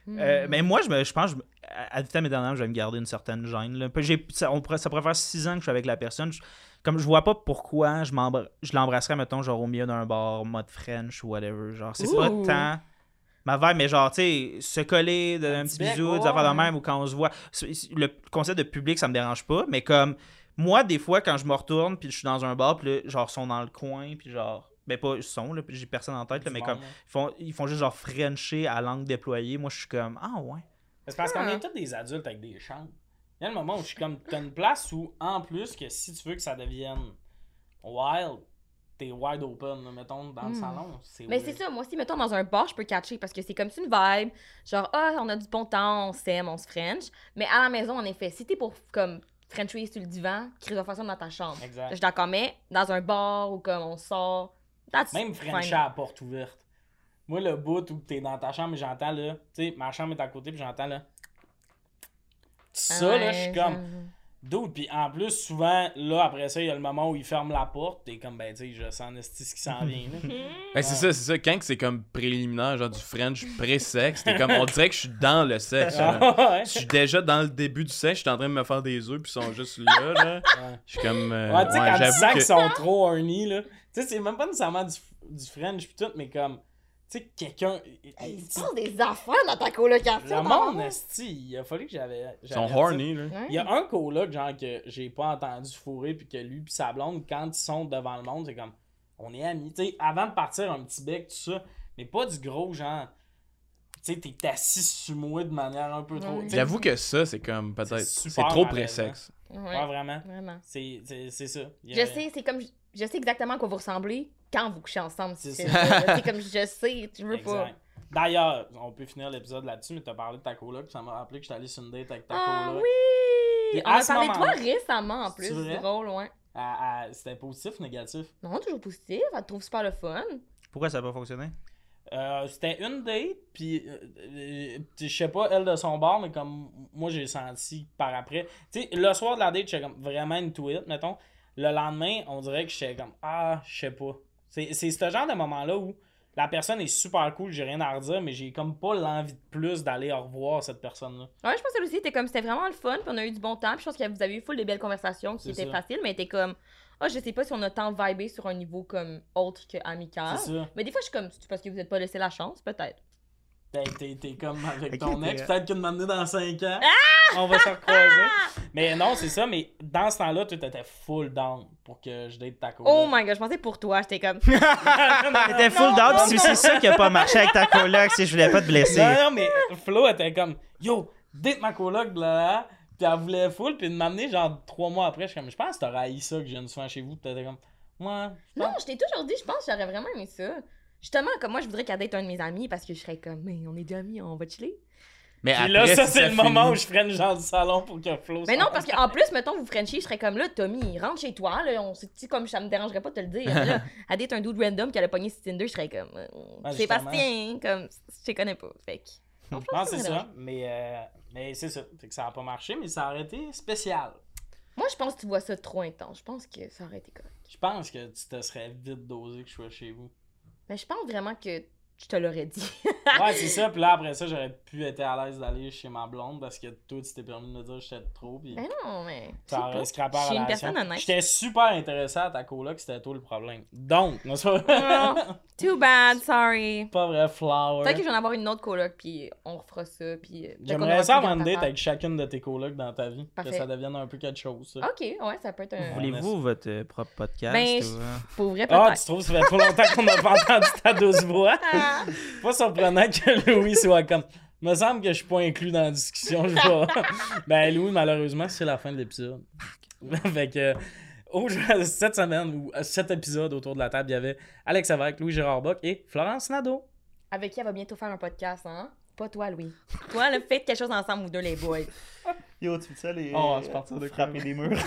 Speaker 2: Hmm.
Speaker 3: Euh, mais moi, je, me, je pense, je à vitam je vais me garder une certaine gêne. Là. Puis j'ai- ça, on pourrait, ça pourrait faire six ans que je suis avec la personne. Je- comme je vois pas pourquoi je, je l'embrasserais, mettons, genre au milieu d'un bar, mode French ou whatever. Genre, c'est pas tant ma vibe, mais genre, tu sais, se coller, de, un,
Speaker 1: Un
Speaker 3: petit
Speaker 1: bec,
Speaker 3: bisou, des affaires de même, ou quand on se voit. Le concept de public, ça me dérange pas, mais comme moi, des fois, quand je me retourne, puis je suis dans un bar, puis là, genre, ils sont dans le coin, puis genre. Ben, pas ils sont, là, puis j'ai personne en tête, là, mais comme.
Speaker 1: là?
Speaker 3: Ils font, ils font juste genre Frencher à langue déployée. Moi, je suis comme, ah ouais.
Speaker 1: C'est parce qu'on
Speaker 2: Ah.
Speaker 1: est tous des adultes avec des chambres. Il y a le moment où je suis comme. T'as une place où, en plus, que si tu veux que ça devienne wild, t'es wide open, là, mettons, dans le
Speaker 2: Hmm.
Speaker 1: salon. C'est
Speaker 2: Mais c'est ça, moi aussi, mettons, dans un bar, je peux catcher parce que c'est comme une vibe. Genre, ah, on a du bon temps, on s'aime, on se French. Mais à la maison, en effet, si t'es pour comme Frencher sur le divan, Chris va faire ça dans ta chambre. Je
Speaker 1: Exact.
Speaker 2: suis d'accord, mais dans un bar ou comme on sort, that's
Speaker 1: Même. French à la porte ouverte. Moi, le bout où t'es dans ta chambre, j'entends là. Tu sais, ma chambre est à côté, puis j'entends là. Ça, là, je suis
Speaker 2: Ouais,
Speaker 1: comme. D'autres, puis en plus, souvent, là, après ça, il y a le moment où il ferme la porte, t'es comme, ben, tu sais, je sens esti ce qui s'en vient, là.
Speaker 4: Ben, c'est ça, c'est ça. Quand que c'est comme préliminaire, genre du French pré-sexe, t'es comme, on dirait que je suis dans le sexe. Je suis déjà dans le début du sexe, je suis en train de me faire des œufs, puis ils sont juste là, là.
Speaker 1: Ouais.
Speaker 4: Je suis comme. euh,
Speaker 1: Ouais, tu sais,
Speaker 4: ouais,
Speaker 1: quand tu sens qu'ils sont trop horny, là. Tu sais, c'est même pas nécessairement du, du French pis tout, mais comme, sais, quelqu'un.
Speaker 2: Hey,
Speaker 1: tu-
Speaker 2: Il se passe des affaires dans ta colocation.
Speaker 1: Le monde, esti, il a fallu que j'avais.
Speaker 4: Ils sont horny, là.
Speaker 1: Il y a un coloc, genre, que j'ai pas entendu fourrer, puis que lui pis sa blonde, quand ils sont devant le monde, c'est comme, on est amis. Tu sais, avant de partir, un petit bec, tout ça, mais pas du gros, genre, tu sais, t'es assis sur moi de manière un peu trop. Tu
Speaker 4: J'avoue que ça, c'est comme peut-être.
Speaker 1: super
Speaker 4: C'est trop pré-sexe.
Speaker 2: Ouais,
Speaker 1: Ouais, vraiment.
Speaker 2: vraiment.
Speaker 1: C'est c'est- c'est ça.
Speaker 2: Je sais, c'est comme. Je sais exactement à quoi vous ressemblez quand vous couchez ensemble.
Speaker 1: C'est ça.
Speaker 2: comme je sais, tu veux pas.
Speaker 1: D'ailleurs, on peut finir l'épisode là-dessus, mais t'as parlé de ta coloc, puis ça m'a rappelé que j'étais allé sur une date avec ta
Speaker 2: Ah
Speaker 1: coloc.
Speaker 2: oui!
Speaker 1: Puis
Speaker 2: On a parlé de toi récemment en plus.
Speaker 1: C'est
Speaker 2: drôle, ouais.
Speaker 1: C'était positif ou négatif?
Speaker 2: Non, toujours positif. Elle te trouve super le fun.
Speaker 3: Pourquoi ça n'a pas fonctionné?
Speaker 1: Euh, c'était une date, puis euh, euh, je sais pas, elle de son bord, mais comme moi j'ai senti par après. Tu sais, le soir de la date, j'étais comme vraiment une tweet, mettons. Le lendemain, on dirait que j'étais comme Ah, je sais pas. C'est c'est ce genre de moment-là où la personne est super cool, j'ai rien à redire, mais j'ai comme pas l'envie de plus d'aller au revoir cette personne-là.
Speaker 2: Ouais, je pense que aussi, c'était comme, c'était vraiment le fun, puis on a eu du bon temps, puis je pense que vous avez eu full de belles conversations qui étaient
Speaker 1: ça.
Speaker 2: faciles, mais t'es comme, ah, je sais pas si on a tant vibé sur un niveau comme autre que amical.
Speaker 1: C'est ça.
Speaker 2: Mais des fois, je suis comme, c'est parce que vous êtes pas laissé la chance, peut-être.
Speaker 1: T'es, t'es- comme avec ton ex, peut-être que de m'amener dans 5 ans,
Speaker 2: Ah!
Speaker 1: On va se recroiser. Mais non, c'est ça, mais dans ce temps-là, tu étais full down pour que je date ta coloc.
Speaker 2: Oh my god, je pensais pour toi, j'étais comme,
Speaker 3: T'étais full down, puis c'est ça qui a pas marché avec ta coloc, si je voulais pas te blesser.
Speaker 1: Non, non, mais Flo était comme Yo, date ma coloc, là, Puis elle voulait full, puis de m'amener genre trois mois après, je suis comme, je pense que t'aurais haï ça que je vienne souvent chez vous, puis t'étais comme, moi,
Speaker 2: non, je t'ai toujours dit, je pense que j'aurais vraiment aimé ça. Justement, comme moi, je voudrais qu'elle date un de mes amis parce que je serais comme, mais on est deux amis, on va chiller.
Speaker 3: Mais
Speaker 1: Puis là,
Speaker 3: après,
Speaker 1: ça,
Speaker 3: si
Speaker 1: c'est le
Speaker 3: finit-
Speaker 1: moment où je ferais une genre du salon pour que Flo.
Speaker 2: Mais non, parce qu'en plus, mettons, vous Frenchiez, je serais comme là, Tommy, rentre chez toi, là, on s'est dit comme ça me dérangerait pas de te le dire. là, elle date un dude random qui a pogné sur Tinder, je serais comme, euh,
Speaker 1: Ouais,
Speaker 2: Sébastien, comme, je te connais pas. Fait que.
Speaker 1: Non, c'est ça, mais, euh, mais c'est ça. Fait que ça a pas marché, mais ça aurait été spécial.
Speaker 2: Moi, je pense que tu vois ça trop intense. Je pense que ça aurait été correct.
Speaker 1: Je pense que tu te serais vite dosé que je sois chez vous.
Speaker 2: Mais je pense vraiment que je te l'aurais dit.
Speaker 1: Ouais, c'est ça. Puis là, après ça, j'aurais pu être à l'aise d'aller chez ma blonde parce que toi, tu t'es permis de me dire que j'étais trop. Puis
Speaker 2: Mais non, mais.
Speaker 1: ça aurait
Speaker 2: pas.
Speaker 1: scrappé la
Speaker 2: une personne honnête.
Speaker 1: J'étais super intéressé à ta coloc, c'était toi le problème. Donc, non, c'est pas
Speaker 2: Oh, too bad, sorry.
Speaker 1: pas vrai, flower.
Speaker 2: Peut-être que je vais en avoir une autre coloc, puis on refera ça, puis. euh,
Speaker 1: J'aimerais ça avoir une date avec chacune de tes colocs dans ta vie.
Speaker 2: Parfait.
Speaker 1: Que ça devienne un peu quelque chose. ça.
Speaker 2: Ok, ouais, ça peut être un.
Speaker 3: Voulez-vous votre euh, propre podcast?
Speaker 2: Ben,
Speaker 3: ou?
Speaker 2: Pour vrai,
Speaker 1: Ah,
Speaker 2: peut-être.
Speaker 1: tu trouves, ça fait trop longtemps qu'on n'a pas entendu ta douce voix? Pas surprenant que Louis soit comme. Me semble que je suis pas inclus dans la discussion. Je vais... ben, Louis, malheureusement, c'est la fin de l'épisode. fait que. cette semaine, ou euh, cet épisode autour de la table, il y avait Alex Avec, Louis Gérard Bock et Florence Nadeau.
Speaker 2: Avec qui elle va bientôt faire un podcast, hein? Pas toi, Louis. Toi, là, faites quelque chose ensemble, vous deux, les boys.
Speaker 3: Yo, tu veux ça, les...
Speaker 1: Oh, c'est parti de
Speaker 3: frapper des murs?